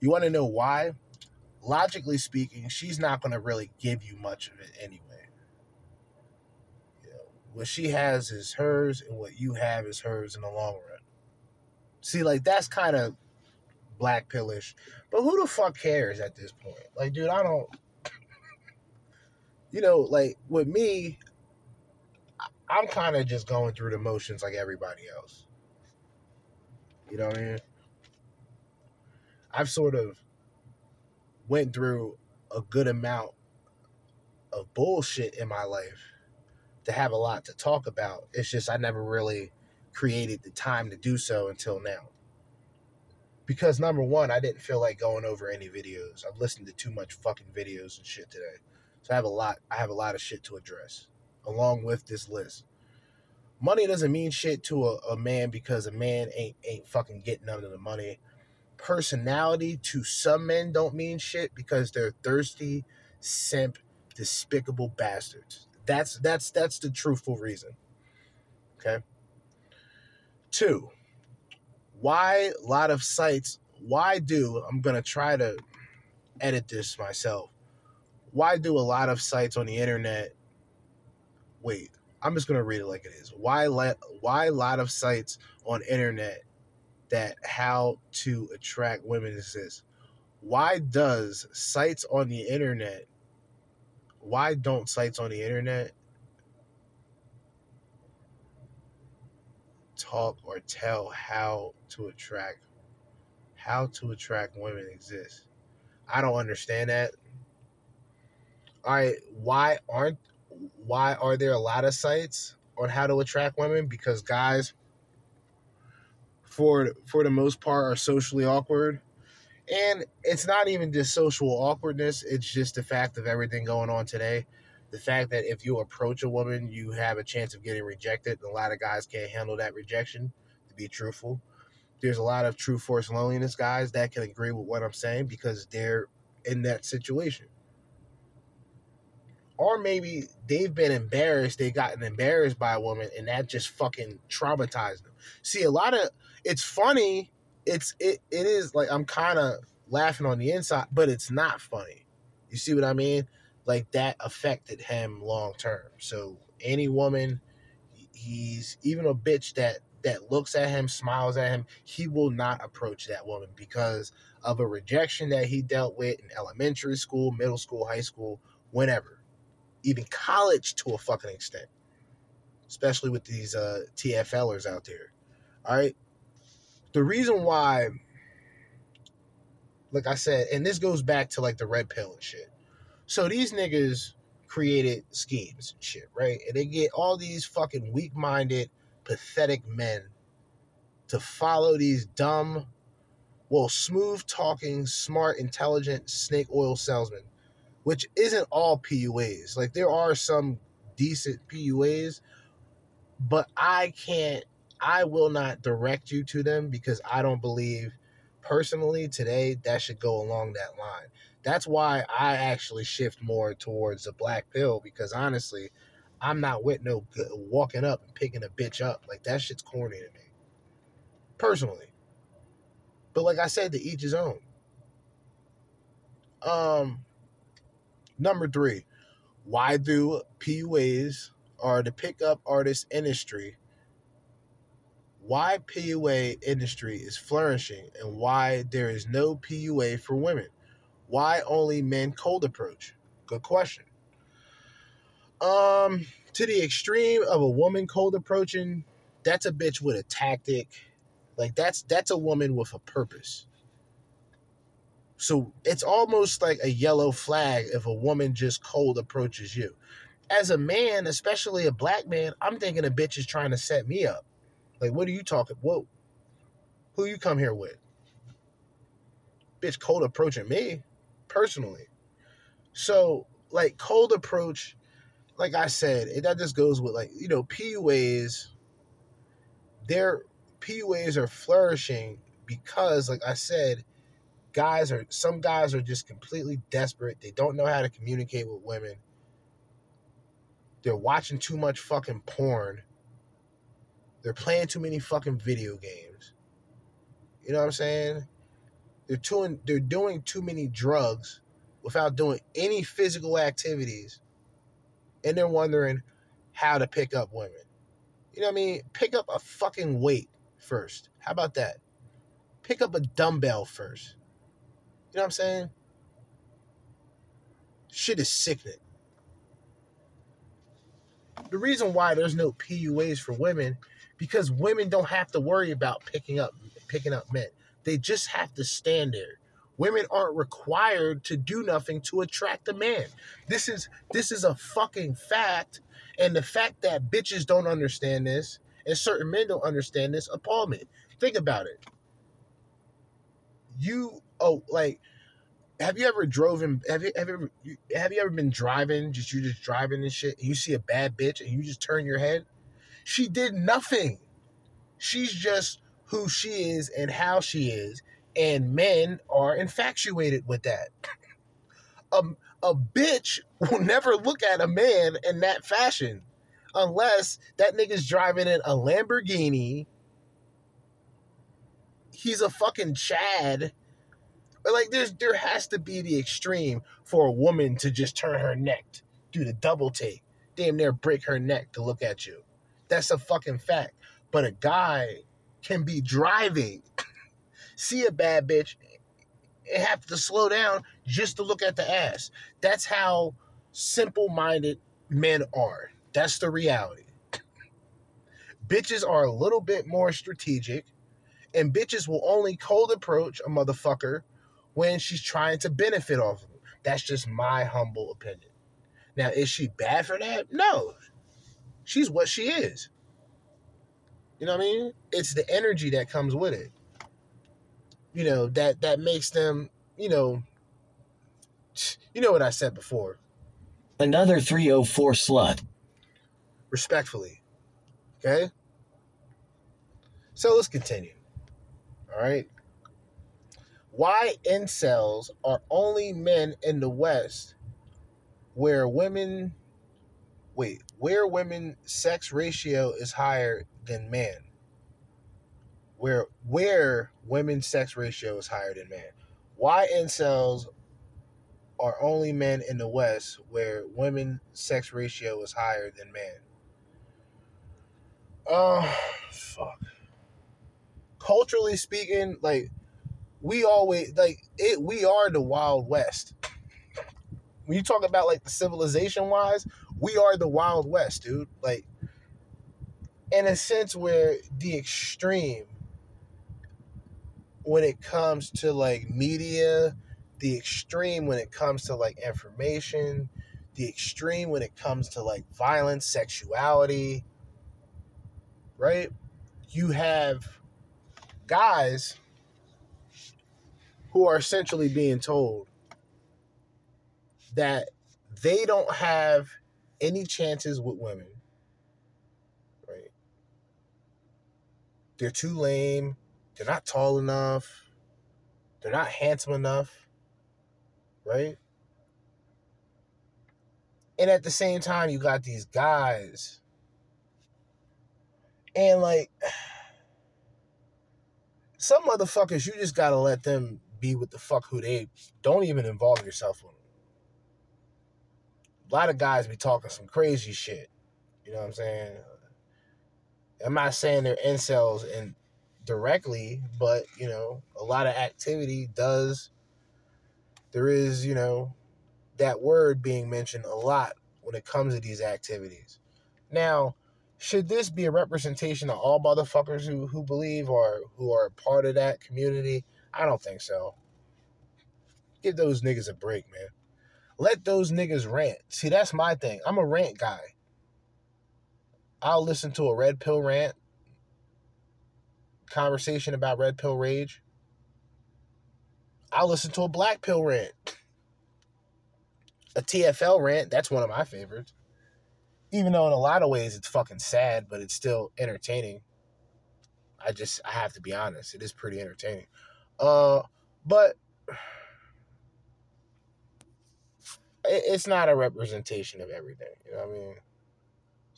You want to know why? Logically speaking, she's not going to really give you much of it anyway. You know, what she has is hers, and what you have is hers in the long run. See, like that's kind of black pillish, but who the fuck cares at this point? Like, dude, I don't. You know, like with me, I'm kind of just going through the motions like everybody else. You know what I mean? I've sort of went through a good amount of bullshit in my life to have a lot to talk about. It's just I never really created the time to do so until now. Because number one, I didn't feel like going over any videos. I've listened to too much fucking videos and shit today. So I have a lot I have a lot of shit to address along with this list. Money doesn't mean shit to a, a man because a man ain't ain't fucking getting none of the money. Personality to some men don't mean shit because they're thirsty, simp, despicable bastards. That's that's that's the truthful reason. Okay. Two, why a lot of sites, why do, I'm going to try to edit this myself. Why do a lot of sites on the internet, wait, I'm just going to read it like it is. Why let, why a lot of sites on internet that how to attract women exist? Why does sites on the internet, why don't sites on the internet talk or tell how to attract how to attract women exist. I don't understand that. All right, why aren't why are there a lot of sites on how to attract women? Because guys for for the most part are socially awkward. And it's not even just social awkwardness, it's just the fact of everything going on today the fact that if you approach a woman, you have a chance of getting rejected. A lot of guys can't handle that rejection, to be truthful. There's a lot of true force loneliness guys that can agree with what I'm saying because they're in that situation. Or maybe they've been embarrassed, they gotten embarrassed by a woman, and that just fucking traumatized them. See, a lot of it's funny. It's it it is like I'm kind of laughing on the inside, but it's not funny. You see what I mean? Like that affected him long term. So any woman, he's even a bitch that that looks at him, smiles at him, he will not approach that woman because of a rejection that he dealt with in elementary school, middle school, high school, whenever, even college to a fucking extent, especially with these uh, TFLers out there. All right. The reason why, like I said, and this goes back to like the red pill and shit. So these niggas created schemes and shit, right? And they get all these fucking weak minded, pathetic men to follow these dumb, well, smooth talking, smart, intelligent snake oil salesmen, which isn't all PUAs. Like there are some decent PUAs, but I can't, I will not direct you to them because I don't believe personally today that should go along that line. That's why I actually shift more towards the black pill because honestly, I'm not with no walking up and picking a bitch up. Like that shit's corny to me. Personally. But like I said, to each his own. Um number three, why do PUAs or the pickup artist industry why PUA industry is flourishing and why there is no PUA for women. Why only men cold approach? Good question. Um, to the extreme of a woman cold approaching, that's a bitch with a tactic. Like that's that's a woman with a purpose. So it's almost like a yellow flag if a woman just cold approaches you. as a man, especially a black man, I'm thinking a bitch is trying to set me up. Like, what are you talking? Whoa, who you come here with? Bitch, cold approaching me, personally. So, like, cold approach, like I said, it that just goes with like you know PUAs. Their PUAs are flourishing because, like I said, guys are some guys are just completely desperate. They don't know how to communicate with women. They're watching too much fucking porn. They're playing too many fucking video games. You know what I'm saying? They're doing they're doing too many drugs without doing any physical activities. And they're wondering how to pick up women. You know what I mean? Pick up a fucking weight first. How about that? Pick up a dumbbell first. You know what I'm saying? Shit is sickening. The reason why there's no PUAs for women because women don't have to worry about picking up picking up men. They just have to stand there. Women aren't required to do nothing to attract a man. This is this is a fucking fact, and the fact that bitches don't understand this and certain men don't understand this appall me. Think about it. You oh like have you ever drove in have you, have ever have you ever been driving just you just driving and shit and you see a bad bitch and you just turn your head she did nothing she's just who she is and how she is and men are infatuated with that um, a bitch will never look at a man in that fashion unless that nigga's driving in a lamborghini he's a fucking chad like there's there has to be the extreme for a woman to just turn her neck, do the double take, damn near break her neck to look at you. That's a fucking fact. But a guy can be driving, see a bad bitch, and have to slow down just to look at the ass. That's how simple minded men are. That's the reality. bitches are a little bit more strategic, and bitches will only cold approach a motherfucker when she's trying to benefit off of them. That's just my humble opinion. Now, is she bad for that? No. She's what she is. You know what I mean? It's the energy that comes with it. You know, that that makes them, you know, you know what I said before. Another 304 slut. Respectfully. Okay? So let's continue. All right why incels are only men in the West where women wait, where women sex ratio is higher than men. Where where women's sex ratio is higher than men. Why incels are only men in the West where women sex ratio is higher than men. Oh fuck. Culturally speaking, like we always like it we are the wild west when you talk about like the civilization wise we are the wild west dude like in a sense where the extreme when it comes to like media the extreme when it comes to like information the extreme when it comes to like violence sexuality right you have guys who are essentially being told that they don't have any chances with women. Right? They're too lame. They're not tall enough. They're not handsome enough. Right? And at the same time, you got these guys. And like some motherfuckers, you just gotta let them be with the fuck who they don't even involve yourself with. A lot of guys be talking some crazy shit. You know what I'm saying? I'm not saying they're incels and directly, but you know, a lot of activity does there is, you know, that word being mentioned a lot when it comes to these activities. Now, should this be a representation of all motherfuckers who, who believe or who are part of that community? I don't think so. Give those niggas a break, man. Let those niggas rant. See, that's my thing. I'm a rant guy. I'll listen to a red pill rant, conversation about red pill rage. I'll listen to a black pill rant, a TFL rant. That's one of my favorites. Even though in a lot of ways it's fucking sad, but it's still entertaining. I just I have to be honest, it is pretty entertaining. Uh, but it's not a representation of everything. You know what I mean?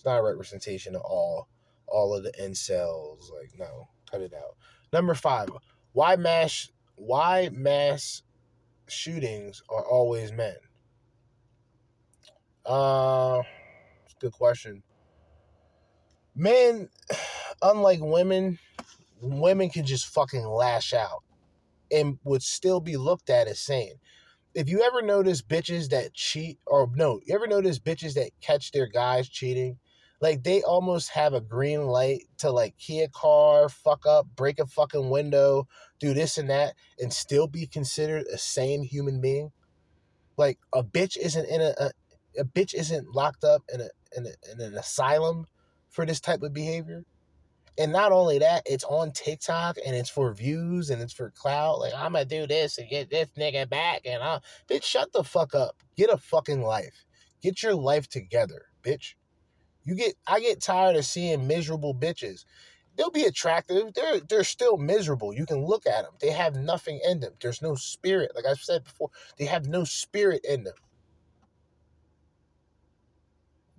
It's not a representation of all all of the incels. Like, no, cut it out. Number five, why mass why mass shootings are always men? Uh, good question. Men, unlike women, women can just fucking lash out and would still be looked at as sane if you ever notice bitches that cheat, or no, you ever notice bitches that catch their guys cheating? Like they almost have a green light to like key a car, fuck up, break a fucking window, do this and that, and still be considered a sane human being. Like a bitch isn't in a, a, a bitch isn't locked up in a, in a in an asylum for this type of behavior. And not only that, it's on TikTok and it's for views and it's for clout. Like I'm gonna do this and get this nigga back and I bitch shut the fuck up. Get a fucking life. Get your life together, bitch. You get I get tired of seeing miserable bitches. They'll be attractive. They're they're still miserable. You can look at them. They have nothing in them. There's no spirit. Like I've said before, they have no spirit in them.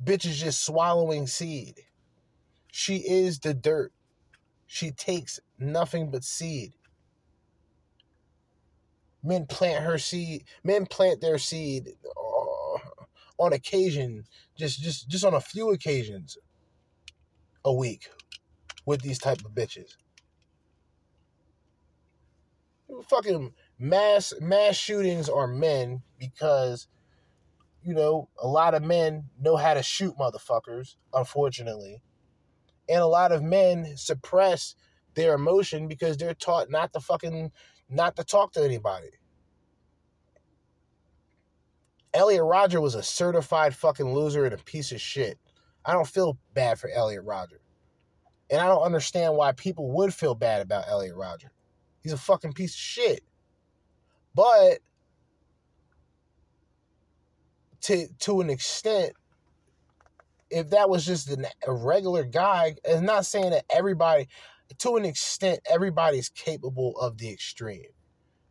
Bitches just swallowing seed. She is the dirt. She takes nothing but seed. Men plant her seed. Men plant their seed on occasion, just just just on a few occasions a week with these type of bitches. Fucking mass mass shootings are men because you know a lot of men know how to shoot motherfuckers. Unfortunately, and a lot of men suppress their emotion because they're taught not to fucking not to talk to anybody. Elliot Rodger was a certified fucking loser and a piece of shit. I don't feel bad for Elliot Rodger. And I don't understand why people would feel bad about Elliot Rodger. He's a fucking piece of shit. But to to an extent, if that was just an, a regular guy, it's not saying that everybody, to an extent, everybody's capable of the extreme.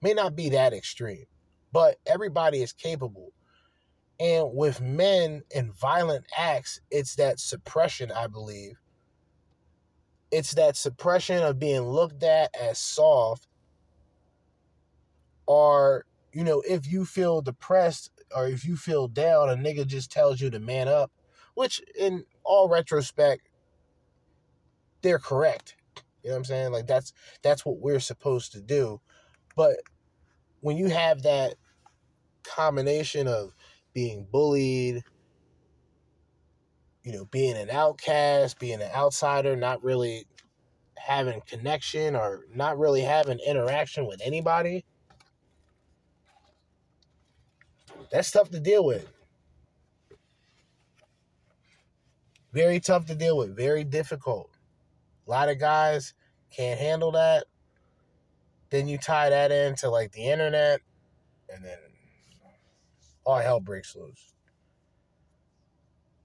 May not be that extreme, but everybody is capable. And with men and violent acts, it's that suppression, I believe. It's that suppression of being looked at as soft. Or, you know, if you feel depressed or if you feel down, a nigga just tells you to man up which in all retrospect, they're correct. You know what I'm saying? Like that's that's what we're supposed to do. But when you have that combination of being bullied, you know, being an outcast, being an outsider, not really having connection or not really having interaction with anybody, that's tough to deal with. Very tough to deal with, very difficult. A lot of guys can't handle that. Then you tie that into like the internet, and then all hell breaks loose.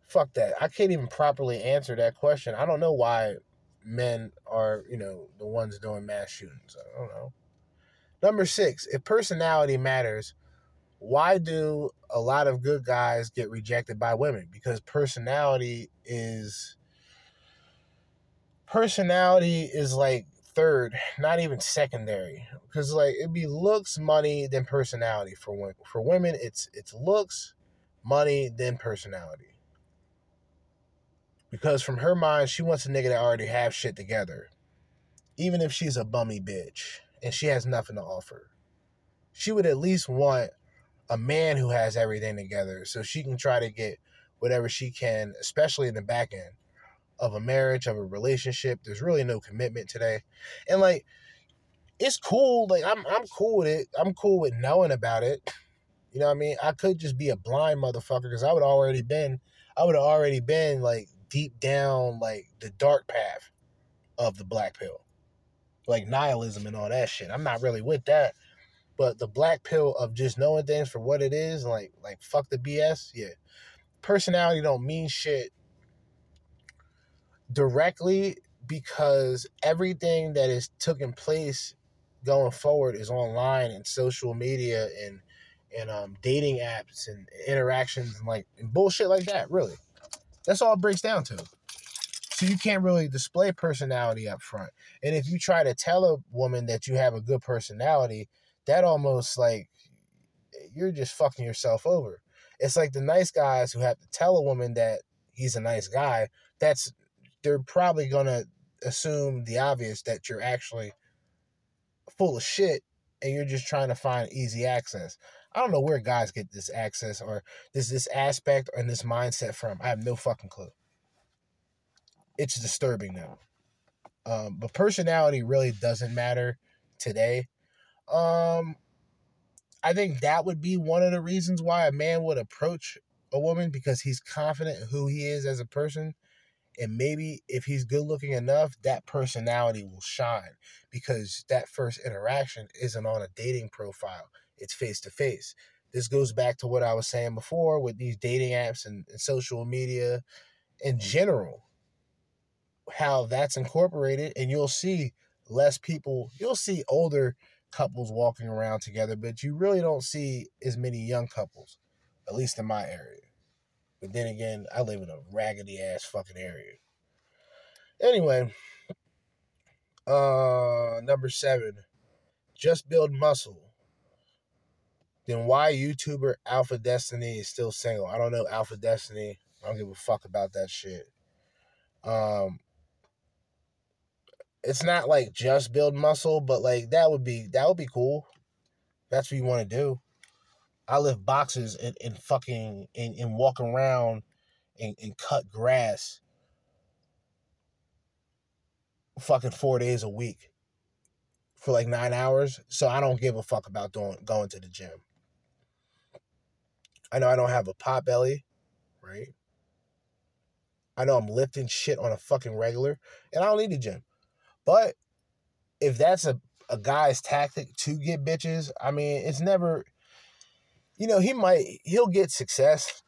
Fuck that. I can't even properly answer that question. I don't know why men are, you know, the ones doing mass shootings. I don't know. Number six, if personality matters, why do a lot of good guys get rejected by women? Because personality is personality is like third, not even secondary. Because like it'd be looks, money, then personality. For women, for women, it's it's looks, money, then personality. Because from her mind, she wants a nigga that already have shit together, even if she's a bummy bitch and she has nothing to offer. She would at least want a man who has everything together so she can try to get whatever she can, especially in the back end of a marriage, of a relationship. There's really no commitment today. And like it's cool, like I'm I'm cool with it. I'm cool with knowing about it. You know what I mean? I could just be a blind motherfucker because I would already been, I would have already been like deep down like the dark path of the black pill, like nihilism and all that shit. I'm not really with that, but the black pill of just knowing things for what it is, like like fuck the BS. Yeah, personality don't mean shit directly because everything that is taking place going forward is online and social media and and um, dating apps and interactions and like and bullshit like that. Really, that's all it breaks down to. So you can't really display personality up front. And if you try to tell a woman that you have a good personality, that almost like you're just fucking yourself over. It's like the nice guys who have to tell a woman that he's a nice guy. That's they're probably gonna assume the obvious that you're actually full of shit and you're just trying to find easy access. I don't know where guys get this access or this this aspect and this mindset from. I have no fucking clue. It's disturbing now. Um, but personality really doesn't matter today. Um, I think that would be one of the reasons why a man would approach a woman because he's confident who he is as a person and maybe if he's good looking enough, that personality will shine because that first interaction isn't on a dating profile, it's face to face. This goes back to what I was saying before with these dating apps and, and social media in mm-hmm. general, how that's incorporated, and you'll see less people, you'll see older couples walking around together, but you really don't see as many young couples, at least in my area. But then again, I live in a raggedy ass fucking area. Anyway, uh, number seven, just build muscle. Then why YouTuber Alpha Destiny is still single? I don't know Alpha Destiny. I don't give a fuck about that shit. Um, it's not like just build muscle, but like that would be that would be cool. That's what you want to do. I lift boxes and, and fucking and, and walk around and, and cut grass fucking four days a week for like nine hours. So I don't give a fuck about doing going to the gym. I know I don't have a pot belly, right? I know I'm lifting shit on a fucking regular, and I don't need the gym. But if that's a, a guy's tactic to get bitches, I mean, it's never you know, he might he'll get success,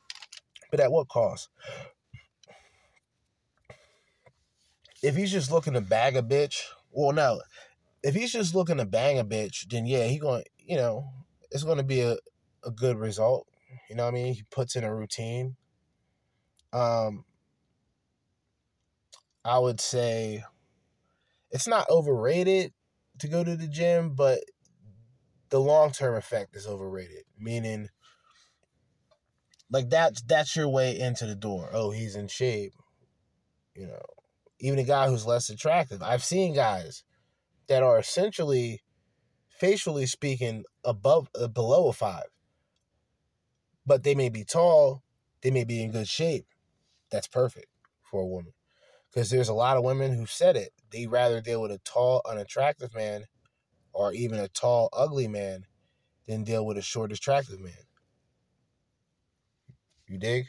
but at what cost? If he's just looking to bag a bitch, well, no. If he's just looking to bang a bitch, then yeah, he going, you know, it's going to be a, a good result. You know what I mean? He puts in a routine. Um, I would say it's not overrated to go to the gym, but the long term effect is overrated. Meaning, like that's that's your way into the door. Oh, he's in shape. You know, even a guy who's less attractive. I've seen guys that are essentially, facially speaking, above uh, below a five, but they may be tall. They may be in good shape. That's perfect for a woman. Because there's a lot of women who said it. They rather deal with a tall, unattractive man or even a tall, ugly man than deal with a short, attractive man. You dig?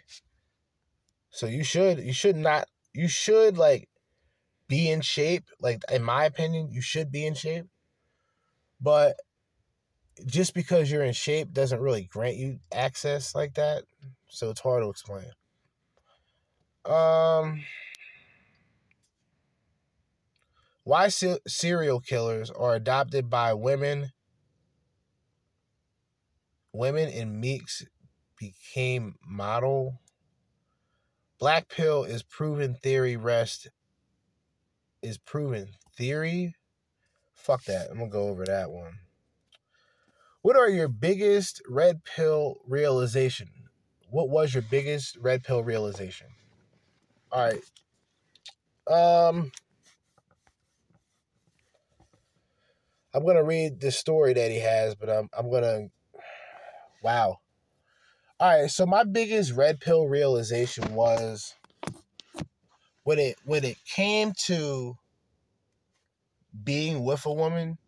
So you should you should not you should like be in shape. Like in my opinion, you should be in shape. But just because you're in shape doesn't really grant you access like that. So it's hard to explain. Um why serial killers are adopted by women women in Meeks became model? Black pill is proven theory rest is proven theory? Fuck that. I'm gonna go over that one. What are your biggest red pill realization? What was your biggest red pill realization? All right. Um I'm gonna read the story that he has, but I'm I'm gonna wow. All right, so my biggest red pill realization was when it when it came to being with a woman,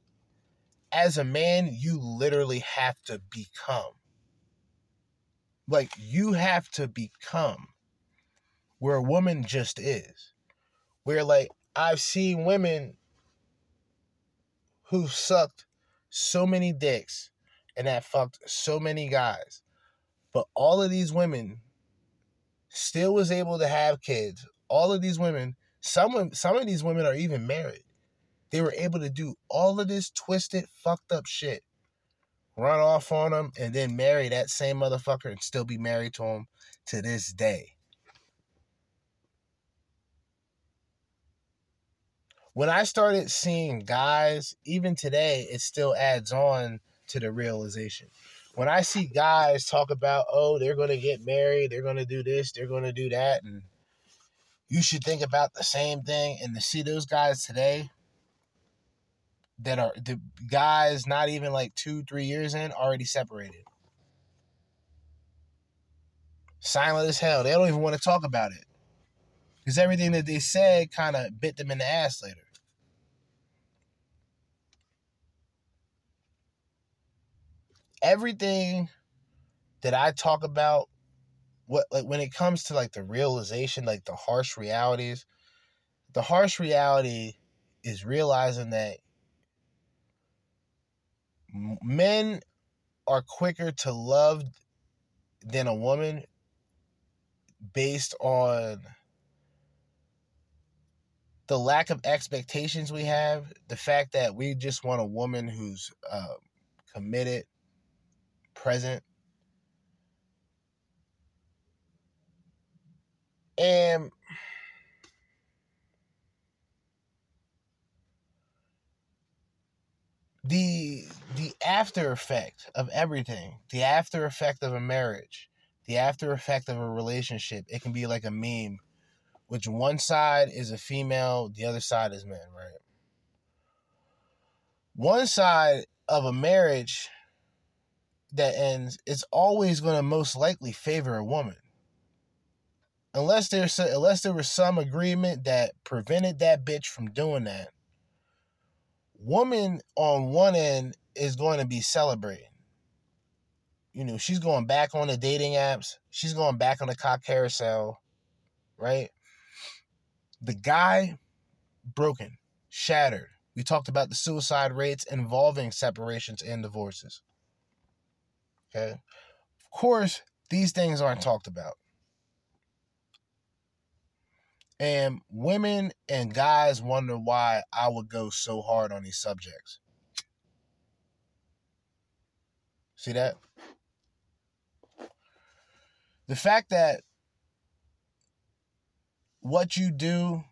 as a man, you literally have to become like you have to become where a woman just is. Where like I've seen women who sucked so many dicks and that fucked so many guys. But all of these women still was able to have kids. All of these women, some some of these women are even married. They were able to do all of this twisted, fucked up shit, run off on them, and then marry that same motherfucker and still be married to him to this day. When I started seeing guys, even today, it still adds on to the realization. When I see guys talk about, oh, they're going to get married, they're going to do this, they're going to do that, and you should think about the same thing, and to see those guys today that are the guys not even like two, three years in already separated. Silent as hell. They don't even want to talk about it. Because everything that they said kind of bit them in the ass later. Everything that I talk about, what like when it comes to like the realization, like the harsh realities, the harsh reality is realizing that men are quicker to love than a woman based on the lack of expectations we have, the fact that we just want a woman who's uh, committed, present, and the the after effect of everything, the after effect of a marriage, the after effect of a relationship, it can be like a meme, which one side is a female, the other side is men, right? One side of a marriage that ends, is always going to most likely favor a woman. Unless there's unless there was some agreement that prevented that bitch from doing that woman on one end is going to be celebrating. You know, she's going back on the dating apps. She's going back on the cock carousel, right? The guy, broken, shattered. We talked about the suicide rates involving separations and divorces. Okay. Of course, these things aren't talked about. And women and guys wonder why I would go so hard on these subjects. See that? The fact that what you do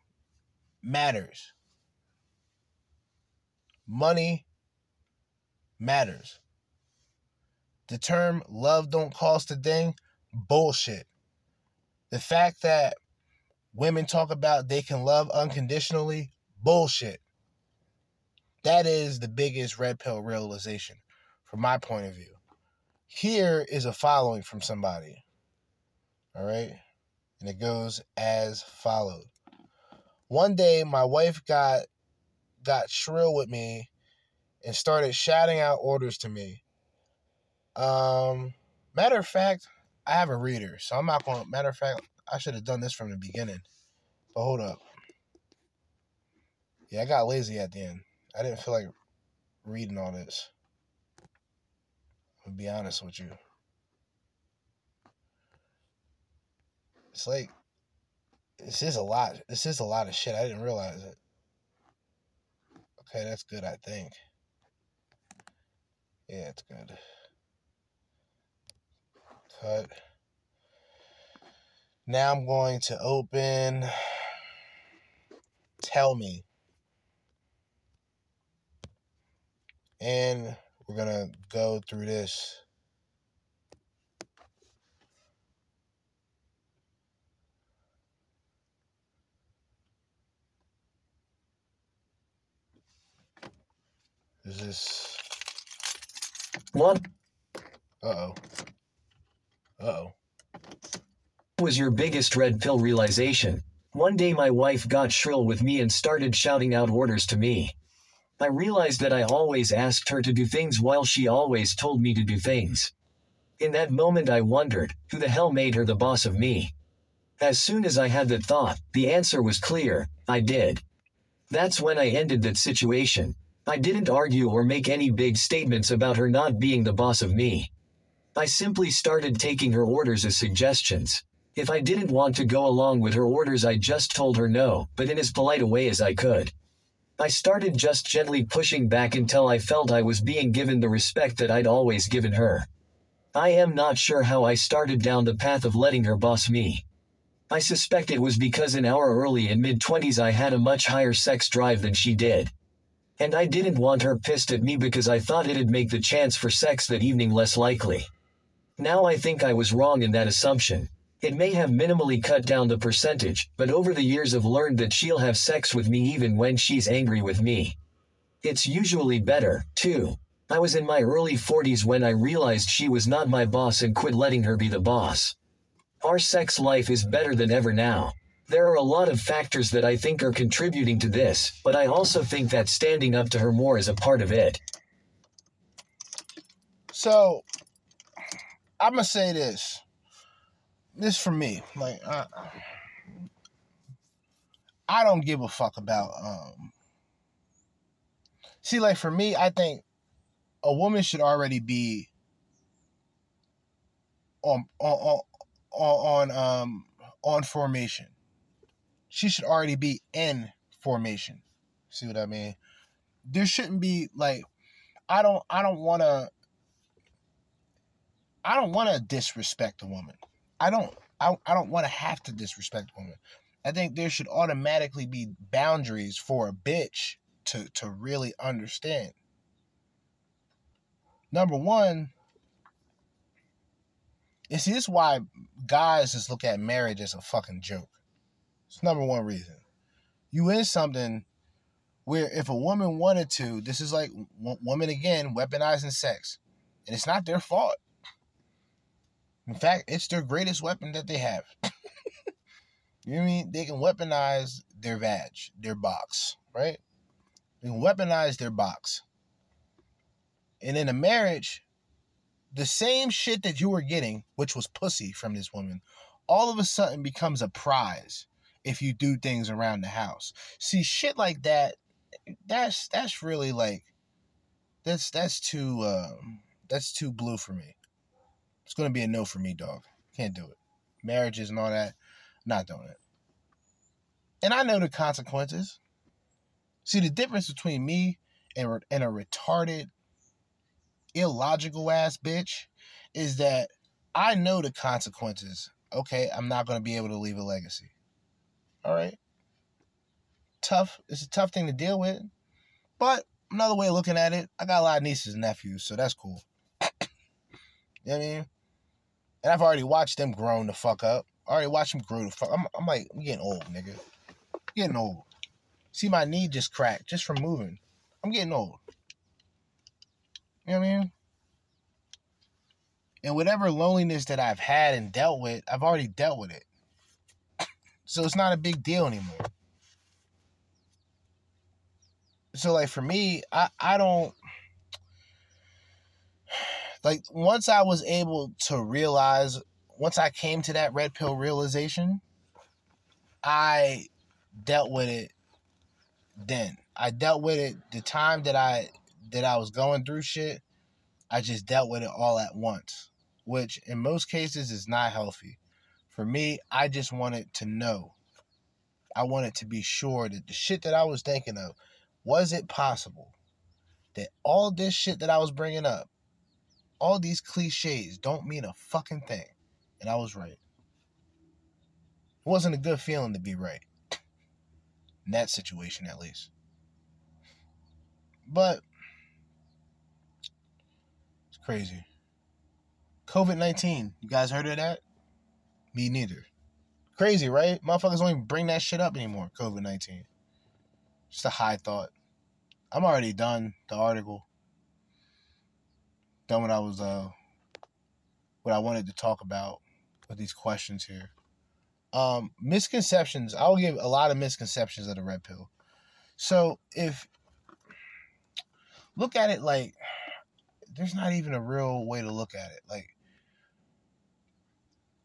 matters. Money matters. The term love don't cost a thing, bullshit. The fact that women talk about they can love unconditionally, bullshit. That is the biggest red pill realization from my point of view. Here is a following from somebody. All right? And it goes as followed. One day my wife got got shrill with me and started shouting out orders to me. Um matter of fact, I have a reader, so I'm not going to matter of fact, I should have done this from the beginning. But hold up. Yeah, I got lazy at the end. I didn't feel like reading all this. I'll be honest with you. It's like this is a lot. This is a lot of shit. I didn't realize it. Okay, that's good, I think. Yeah, it's good. Cut. Now I'm going to open Tell Me. And we're going to go through this. Is this. What Uh oh. Uh oh. was your biggest red pill realization? One day my wife got shrill with me and started shouting out orders to me. I realized that I always asked her to do things while she always told me to do things. In that moment, I wondered, who the hell made her the boss of me? As soon as I had that thought, the answer was clear I did. That's when I ended that situation. I didn't argue or make any big statements about her not being the boss of me. I simply started taking her orders as suggestions. If I didn't want to go along with her orders, I just told her no, but in as polite a way as I could. I started just gently pushing back until I felt I was being given the respect that I'd always given her. I am not sure how I started down the path of letting her boss me. I suspect it was because in our early and mid 20s I had a much higher sex drive than she did. And I didn't want her pissed at me because I thought it'd make the chance for sex that evening less likely. Now I think I was wrong in that assumption. It may have minimally cut down the percentage, but over the years I've learned that she'll have sex with me even when she's angry with me. It's usually better, too. I was in my early 40s when I realized she was not my boss and quit letting her be the boss. Our sex life is better than ever now. There are a lot of factors that I think are contributing to this, but I also think that standing up to her more is a part of it. So, I'm gonna say this. This for me, like I, I don't give a fuck about. um See, like for me, I think a woman should already be on on on on um on formation. She should already be in formation. See what I mean? There shouldn't be like I don't I don't want to I don't want to disrespect a woman. I don't I, I don't want to have to disrespect a woman. I think there should automatically be boundaries for a bitch to to really understand. Number one, and see, this is why guys just look at marriage as a fucking joke. It's number one reason. You in something where if a woman wanted to, this is like w- women again weaponizing sex, and it's not their fault. In fact, it's their greatest weapon that they have. you know I mean? They can weaponize their vag, their box, right? They can weaponize their box. And in a marriage, the same shit that you were getting, which was pussy from this woman, all of a sudden becomes a prize if you do things around the house. See, shit like that, that's that's really like that's that's too um that's too blue for me. It's gonna be a no for me, dog. Can't do it. Marriages and all that, not doing it. And I know the consequences. See the difference between me and and a retarded, illogical ass bitch is that I know the consequences. Okay, I'm not gonna be able to leave a legacy. All right. Tough. It's a tough thing to deal with. But another way of looking at it, I got a lot of nieces and nephews, so that's cool. you know what I mean? And I've already watched them grown the fuck up. I already watched them grow the fuck. I'm, I'm like, I'm getting old, nigga. I'm getting old. See, my knee just cracked just from moving. I'm getting old. You know what I mean? And whatever loneliness that I've had and dealt with, I've already dealt with it. So it's not a big deal anymore. So like for me, I I don't like once I was able to realize once I came to that red pill realization, I dealt with it then. I dealt with it the time that I that I was going through shit. I just dealt with it all at once, which in most cases is not healthy. For me, I just wanted to know. I wanted to be sure that the shit that I was thinking of, was it possible that all this shit that I was bringing up, all these cliches don't mean a fucking thing? And I was right. It wasn't a good feeling to be right. In that situation, at least. But it's crazy. COVID 19. You guys heard of that? Me neither. Crazy, right? Motherfuckers don't even bring that shit up anymore. COVID 19. Just a high thought. I'm already done the article. Done what I was uh what I wanted to talk about with these questions here. Um misconceptions. I'll give a lot of misconceptions of the red pill. So if look at it like there's not even a real way to look at it. Like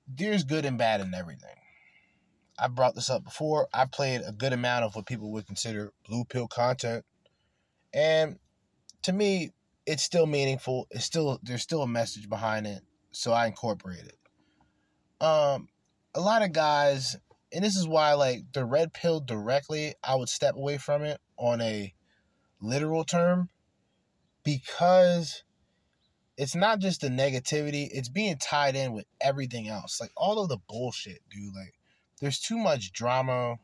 there's good and bad in everything. I brought this up before. I played a good amount of what people would consider blue pill content. And to me, it's still meaningful. It's still there's still a message behind it. So I incorporate it. Um a lot of guys and this is why like the red pill directly, I would step away from it on a literal term because it's not just the negativity, it's being tied in with everything else. Like all of the bullshit, dude. Like there's too much drama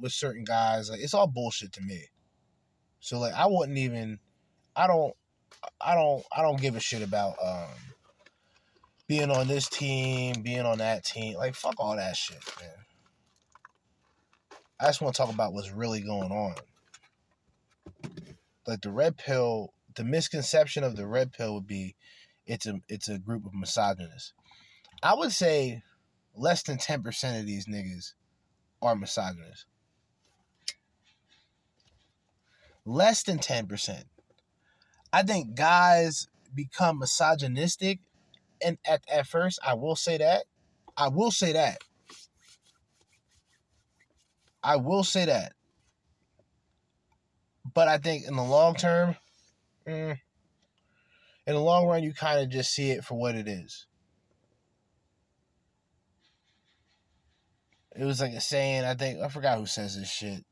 with certain guys. Like it's all bullshit to me. So like I wouldn't even I don't I don't I don't give a shit about um being on this team, being on that team. Like fuck all that shit, man. I just want to talk about what's really going on. Like the red pill, the misconception of the red pill would be it's a it's a group of misogynists. I would say less than 10% of these niggas are misogynists. Less than 10%. I think guys become misogynistic and at, at first I will say that. I will say that. I will say that. But I think in the long term, mm, in the long run, you kind of just see it for what it is. It was like a saying. I think I forgot who says this shit.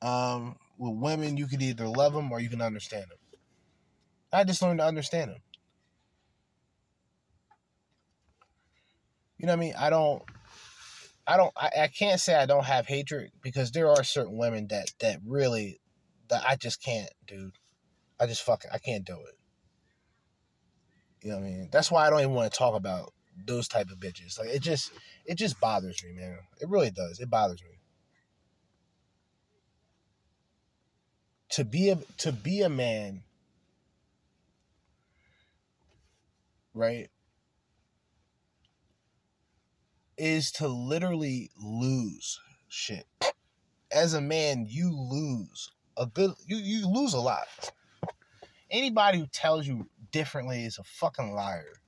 Um, with women, you could either love them or you can understand them. I just learned to understand them. You know what I mean? I don't. I don't. I, I can't say I don't have hatred because there are certain women that that really that I just can't, dude. I just fucking I can't do it. You know what I mean? That's why I don't even want to talk about those type of bitches. Like it just it just bothers me, man. It really does. It bothers me. To be a to be a man, right? Is to literally lose shit. As a man, you lose a good you you lose a lot. Anybody who tells you differently is a fucking liar.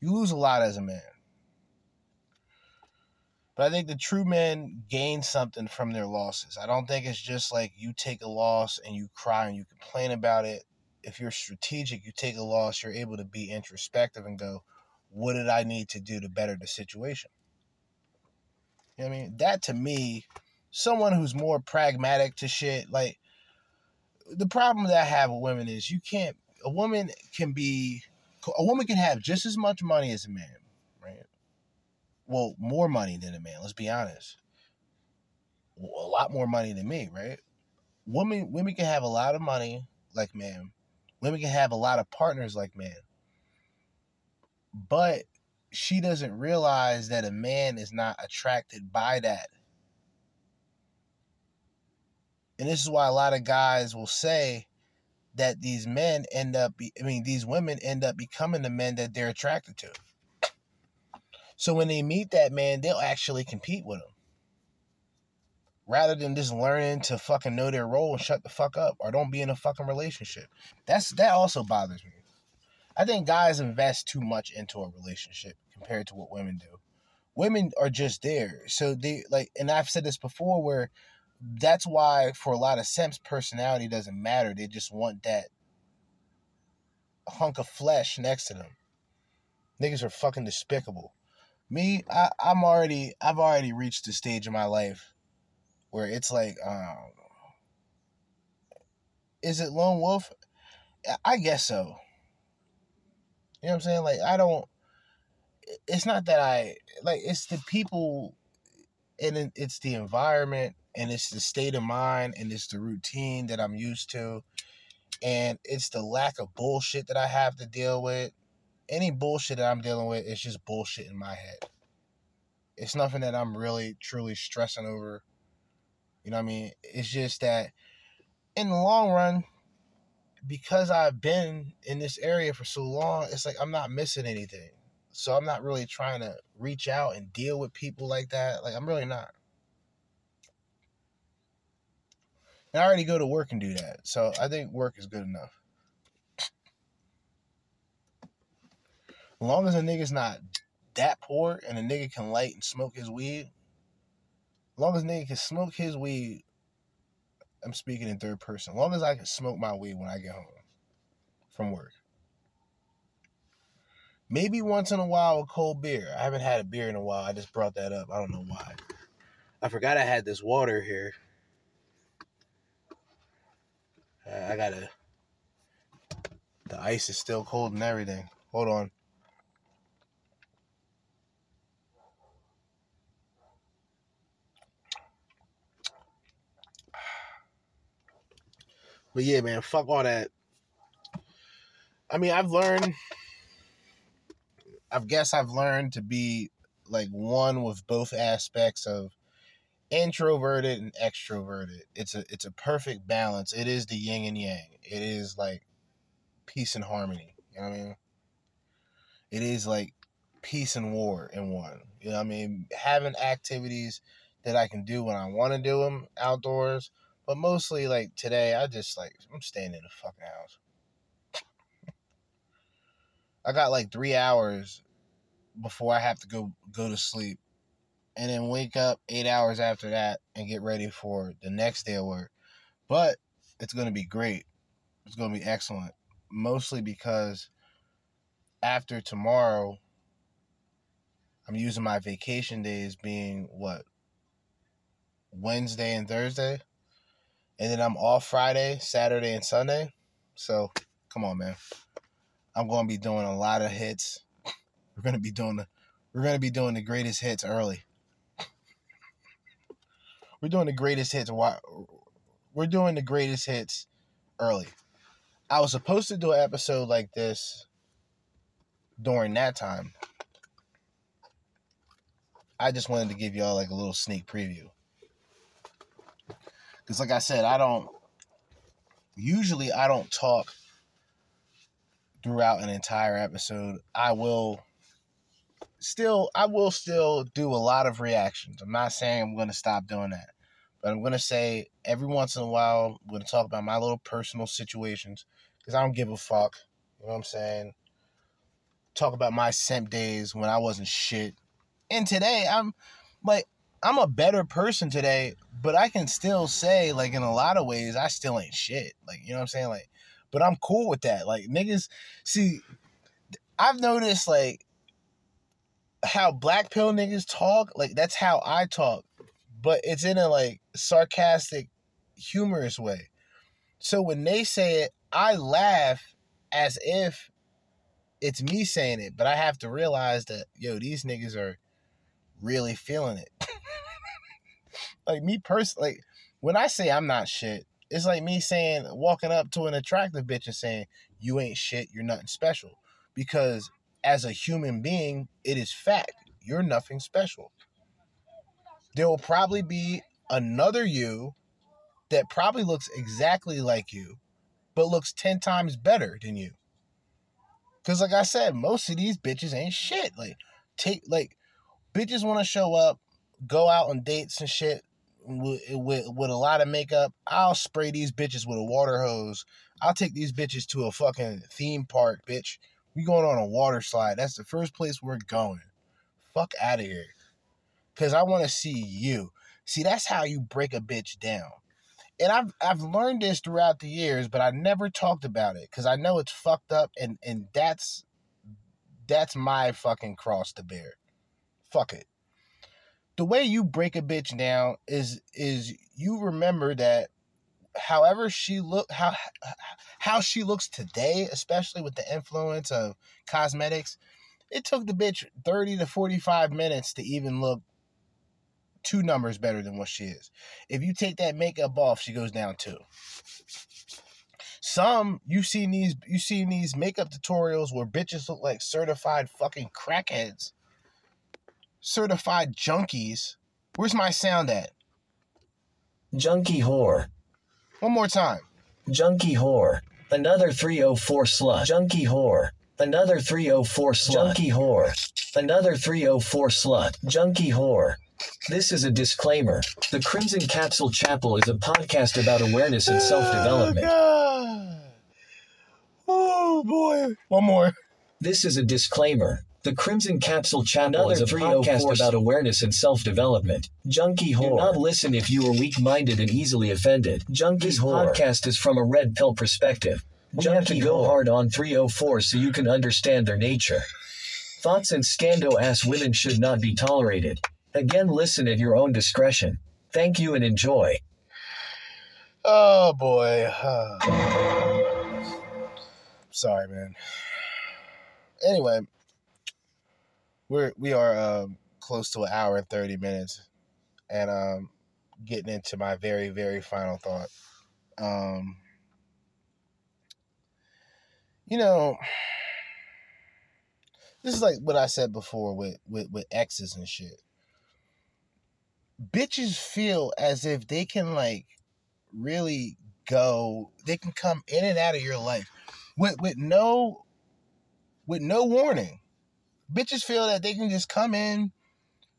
You lose a lot as a man. But I think the true men gain something from their losses. I don't think it's just like you take a loss and you cry and you complain about it. If you're strategic, you take a loss, you're able to be introspective and go, what did I need to do to better the situation? You know what I mean? That to me, someone who's more pragmatic to shit, like the problem that I have with women is you can't a woman can be a woman can have just as much money as a man, right? Well, more money than a man. Let's be honest. A lot more money than me, right? Women women can have a lot of money like man. Women can have a lot of partners like man. But she doesn't realize that a man is not attracted by that. And this is why a lot of guys will say that these men end up, be, I mean, these women end up becoming the men that they're attracted to. So when they meet that man, they'll actually compete with him. Rather than just learning to fucking know their role and shut the fuck up or don't be in a fucking relationship. That's that also bothers me. I think guys invest too much into a relationship compared to what women do. Women are just there. So they like and I've said this before where that's why for a lot of simps personality doesn't matter. They just want that hunk of flesh next to them. Niggas are fucking despicable. Me I, i'm already i've already reached the stage in my life where it's like um is it lone wolf? I guess so. You know what i'm saying? Like i don't it's not that i like it's the people and it's the environment and it's the state of mind and it's the routine that I'm used to and it's the lack of bullshit that I have to deal with. Any bullshit that I'm dealing with is just bullshit in my head. It's nothing that I'm really truly stressing over. You know what I mean? It's just that in the long run, because I've been in this area for so long, it's like I'm not missing anything. So I'm not really trying to reach out and deal with people like that. Like I'm really not. And I already go to work and do that. So I think work is good enough. As long as a nigga's not that poor and a nigga can light and smoke his weed, as long as a nigga can smoke his weed, I'm speaking in third person. As long as I can smoke my weed when I get home from work. Maybe once in a while a cold beer. I haven't had a beer in a while. I just brought that up. I don't know why. I forgot I had this water here. I gotta. The ice is still cold and everything. Hold on. But yeah, man, fuck all that. I mean, I've learned. I guess I've learned to be like one with both aspects of introverted and extroverted. It's a it's a perfect balance. It is the yin and yang. It is like peace and harmony. You know what I mean? It is like peace and war in one. You know what I mean? Having activities that I can do when I want to do them outdoors, but mostly like today, I just like I'm staying in the fucking house. I got like three hours before I have to go go to sleep and then wake up eight hours after that and get ready for the next day of work. But it's going to be great. It's going to be excellent. Mostly because after tomorrow, I'm using my vacation days being what? Wednesday and Thursday. And then I'm off Friday, Saturday, and Sunday. So come on, man. I'm going to be doing a lot of hits. We're going to be doing the we're going to be doing the greatest hits early. We're doing the greatest hits. Why? We're doing the greatest hits early. I was supposed to do an episode like this during that time. I just wanted to give y'all like a little sneak preview. Cuz like I said, I don't usually I don't talk throughout an entire episode. I will still I will still do a lot of reactions. I'm not saying I'm going to stop doing that. But I'm going to say every once in a while I'm going to talk about my little personal situations cuz I don't give a fuck. You know what I'm saying? Talk about my simp days when I wasn't shit. And today I'm like I'm a better person today, but I can still say like in a lot of ways I still ain't shit. Like, you know what I'm saying? Like but I'm cool with that. Like niggas see I've noticed like how black pill niggas talk, like that's how I talk, but it's in a like sarcastic, humorous way. So when they say it, I laugh as if it's me saying it, but I have to realize that yo, these niggas are really feeling it. like me personally, like when I say I'm not shit, it's like me saying walking up to an attractive bitch and saying you ain't shit, you're nothing special, because as a human being, it is fact. You're nothing special. There will probably be another you that probably looks exactly like you, but looks 10 times better than you. Cause like I said, most of these bitches ain't shit. Like, take like bitches want to show up, go out on dates and shit with, with with a lot of makeup. I'll spray these bitches with a water hose. I'll take these bitches to a fucking theme park, bitch. We going on a water slide. That's the first place we're going. Fuck out of here. Cause I want to see you. See, that's how you break a bitch down. And I've I've learned this throughout the years, but I never talked about it because I know it's fucked up, and and that's that's my fucking cross to bear. Fuck it. The way you break a bitch down is is you remember that however she look how how she looks today, especially with the influence of cosmetics, it took the bitch 30 to 45 minutes to even look two numbers better than what she is. If you take that makeup off, she goes down two. Some you seen these you seen these makeup tutorials where bitches look like certified fucking crackheads. Certified junkies. Where's my sound at? Junkie whore. One more time. Junkie whore. Another 304 slut. Junkie whore. Another 304 slut. Junkie whore. Another 304 slut. Junkie whore. This is a disclaimer. The Crimson Capsule Chapel is a podcast about awareness and self development. Oh, oh boy. One more. This is a disclaimer. The Crimson Capsule Chapel is a oh podcast about awareness and self-development. Junkie whore. Do not listen if you are weak-minded and easily offended. Junkie's podcast is from a red pill perspective. We have to go hard on 304 so you can understand their nature. Thoughts and scando ass women should not be tolerated. Again, listen at your own discretion. Thank you and enjoy. Oh boy. Sorry, man. Anyway, we're we are um, close to an hour and 30 minutes and um getting into my very very final thought. Um you know this is like what i said before with with with exes and shit. Bitches feel as if they can like really go they can come in and out of your life with with no with no warning bitches feel that they can just come in,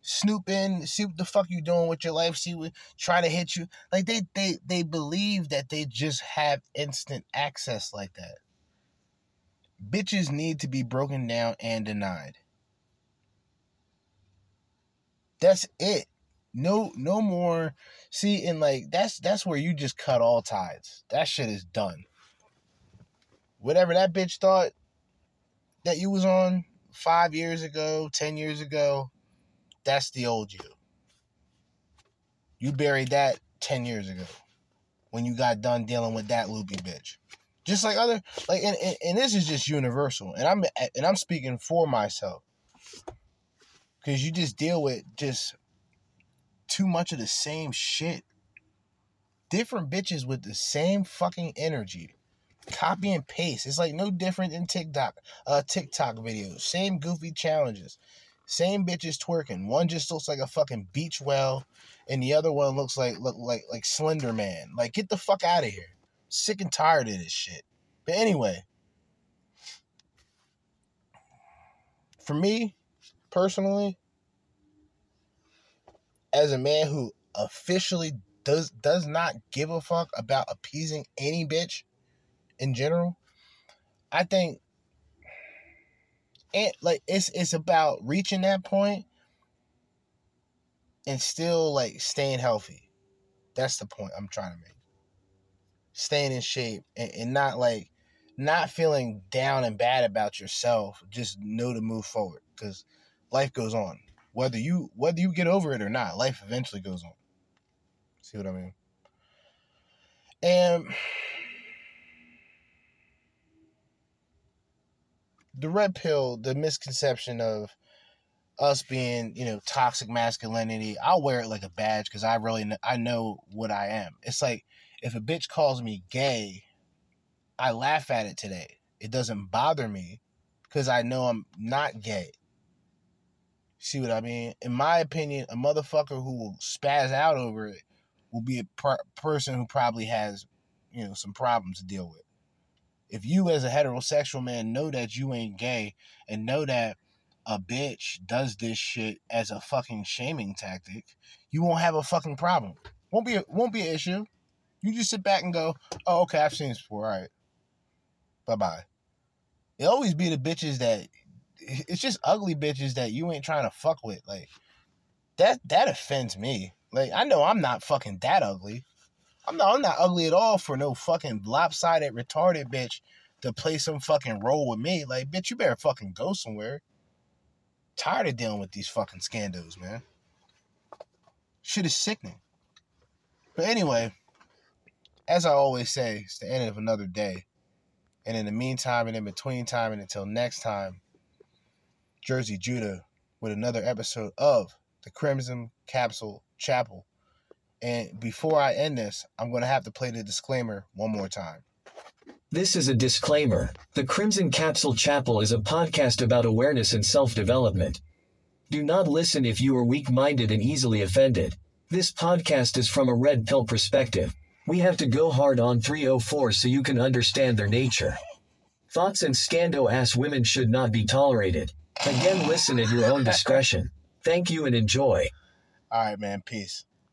snoop in, see what the fuck you doing with your life, see what try to hit you. Like they they they believe that they just have instant access like that. Bitches need to be broken down and denied. That's it. No no more. See, and like that's that's where you just cut all ties. That shit is done. Whatever that bitch thought that you was on, five years ago, 10 years ago, that's the old you. You buried that 10 years ago when you got done dealing with that loopy bitch. Just like other like and, and, and this is just universal. And I'm and I'm speaking for myself. Cause you just deal with just too much of the same shit. Different bitches with the same fucking energy copy and paste. It's like no different than TikTok, uh, TikTok videos. Same goofy challenges. Same bitches twerking. One just looks like a fucking beach well, and the other one looks like look like like Slender Man. Like get the fuck out of here. Sick and tired of this shit. But anyway, for me personally, as a man who officially does does not give a fuck about appeasing any bitch in general, I think and like it's it's about reaching that point and still like staying healthy. That's the point I'm trying to make. Staying in shape and, and not like not feeling down and bad about yourself. Just know to move forward because life goes on. Whether you whether you get over it or not, life eventually goes on. See what I mean? And the red pill, the misconception of us being, you know, toxic masculinity, I'll wear it like a badge because I really know, I know what I am. It's like if a bitch calls me gay, I laugh at it today. It doesn't bother me because I know I'm not gay. See what I mean? In my opinion, a motherfucker who will spaz out over it will be a per- person who probably has, you know, some problems to deal with if you as a heterosexual man know that you ain't gay and know that a bitch does this shit as a fucking shaming tactic, you won't have a fucking problem. Won't be a, won't be an issue. You just sit back and go, "Oh, okay, I've seen this before. All right, bye bye." It always be the bitches that it's just ugly bitches that you ain't trying to fuck with. Like that that offends me. Like I know I'm not fucking that ugly. I'm not I'm not ugly at all for no fucking lopsided retarded bitch to play some fucking role with me. Like, bitch, you better fucking go somewhere. Tired of dealing with these fucking scandals, man. Shit is sickening. But anyway, as I always say, it's the end of another day. And in the meantime and in between time and until next time, Jerzee Judah with another episode of the Crimson Capsule Chapel. And before I end this, I'm going to have to play the disclaimer one more time. This is a disclaimer. The Crimson Capsule Chapel is a podcast about awareness and self development. Do not listen if you are weak minded and easily offended. This podcast is from a red pill perspective. We have to go hard on 304 so you can understand their nature. Thoughts and scando ass women should not be tolerated. Again, listen at your own discretion. Thank you and enjoy. All right, man. Peace.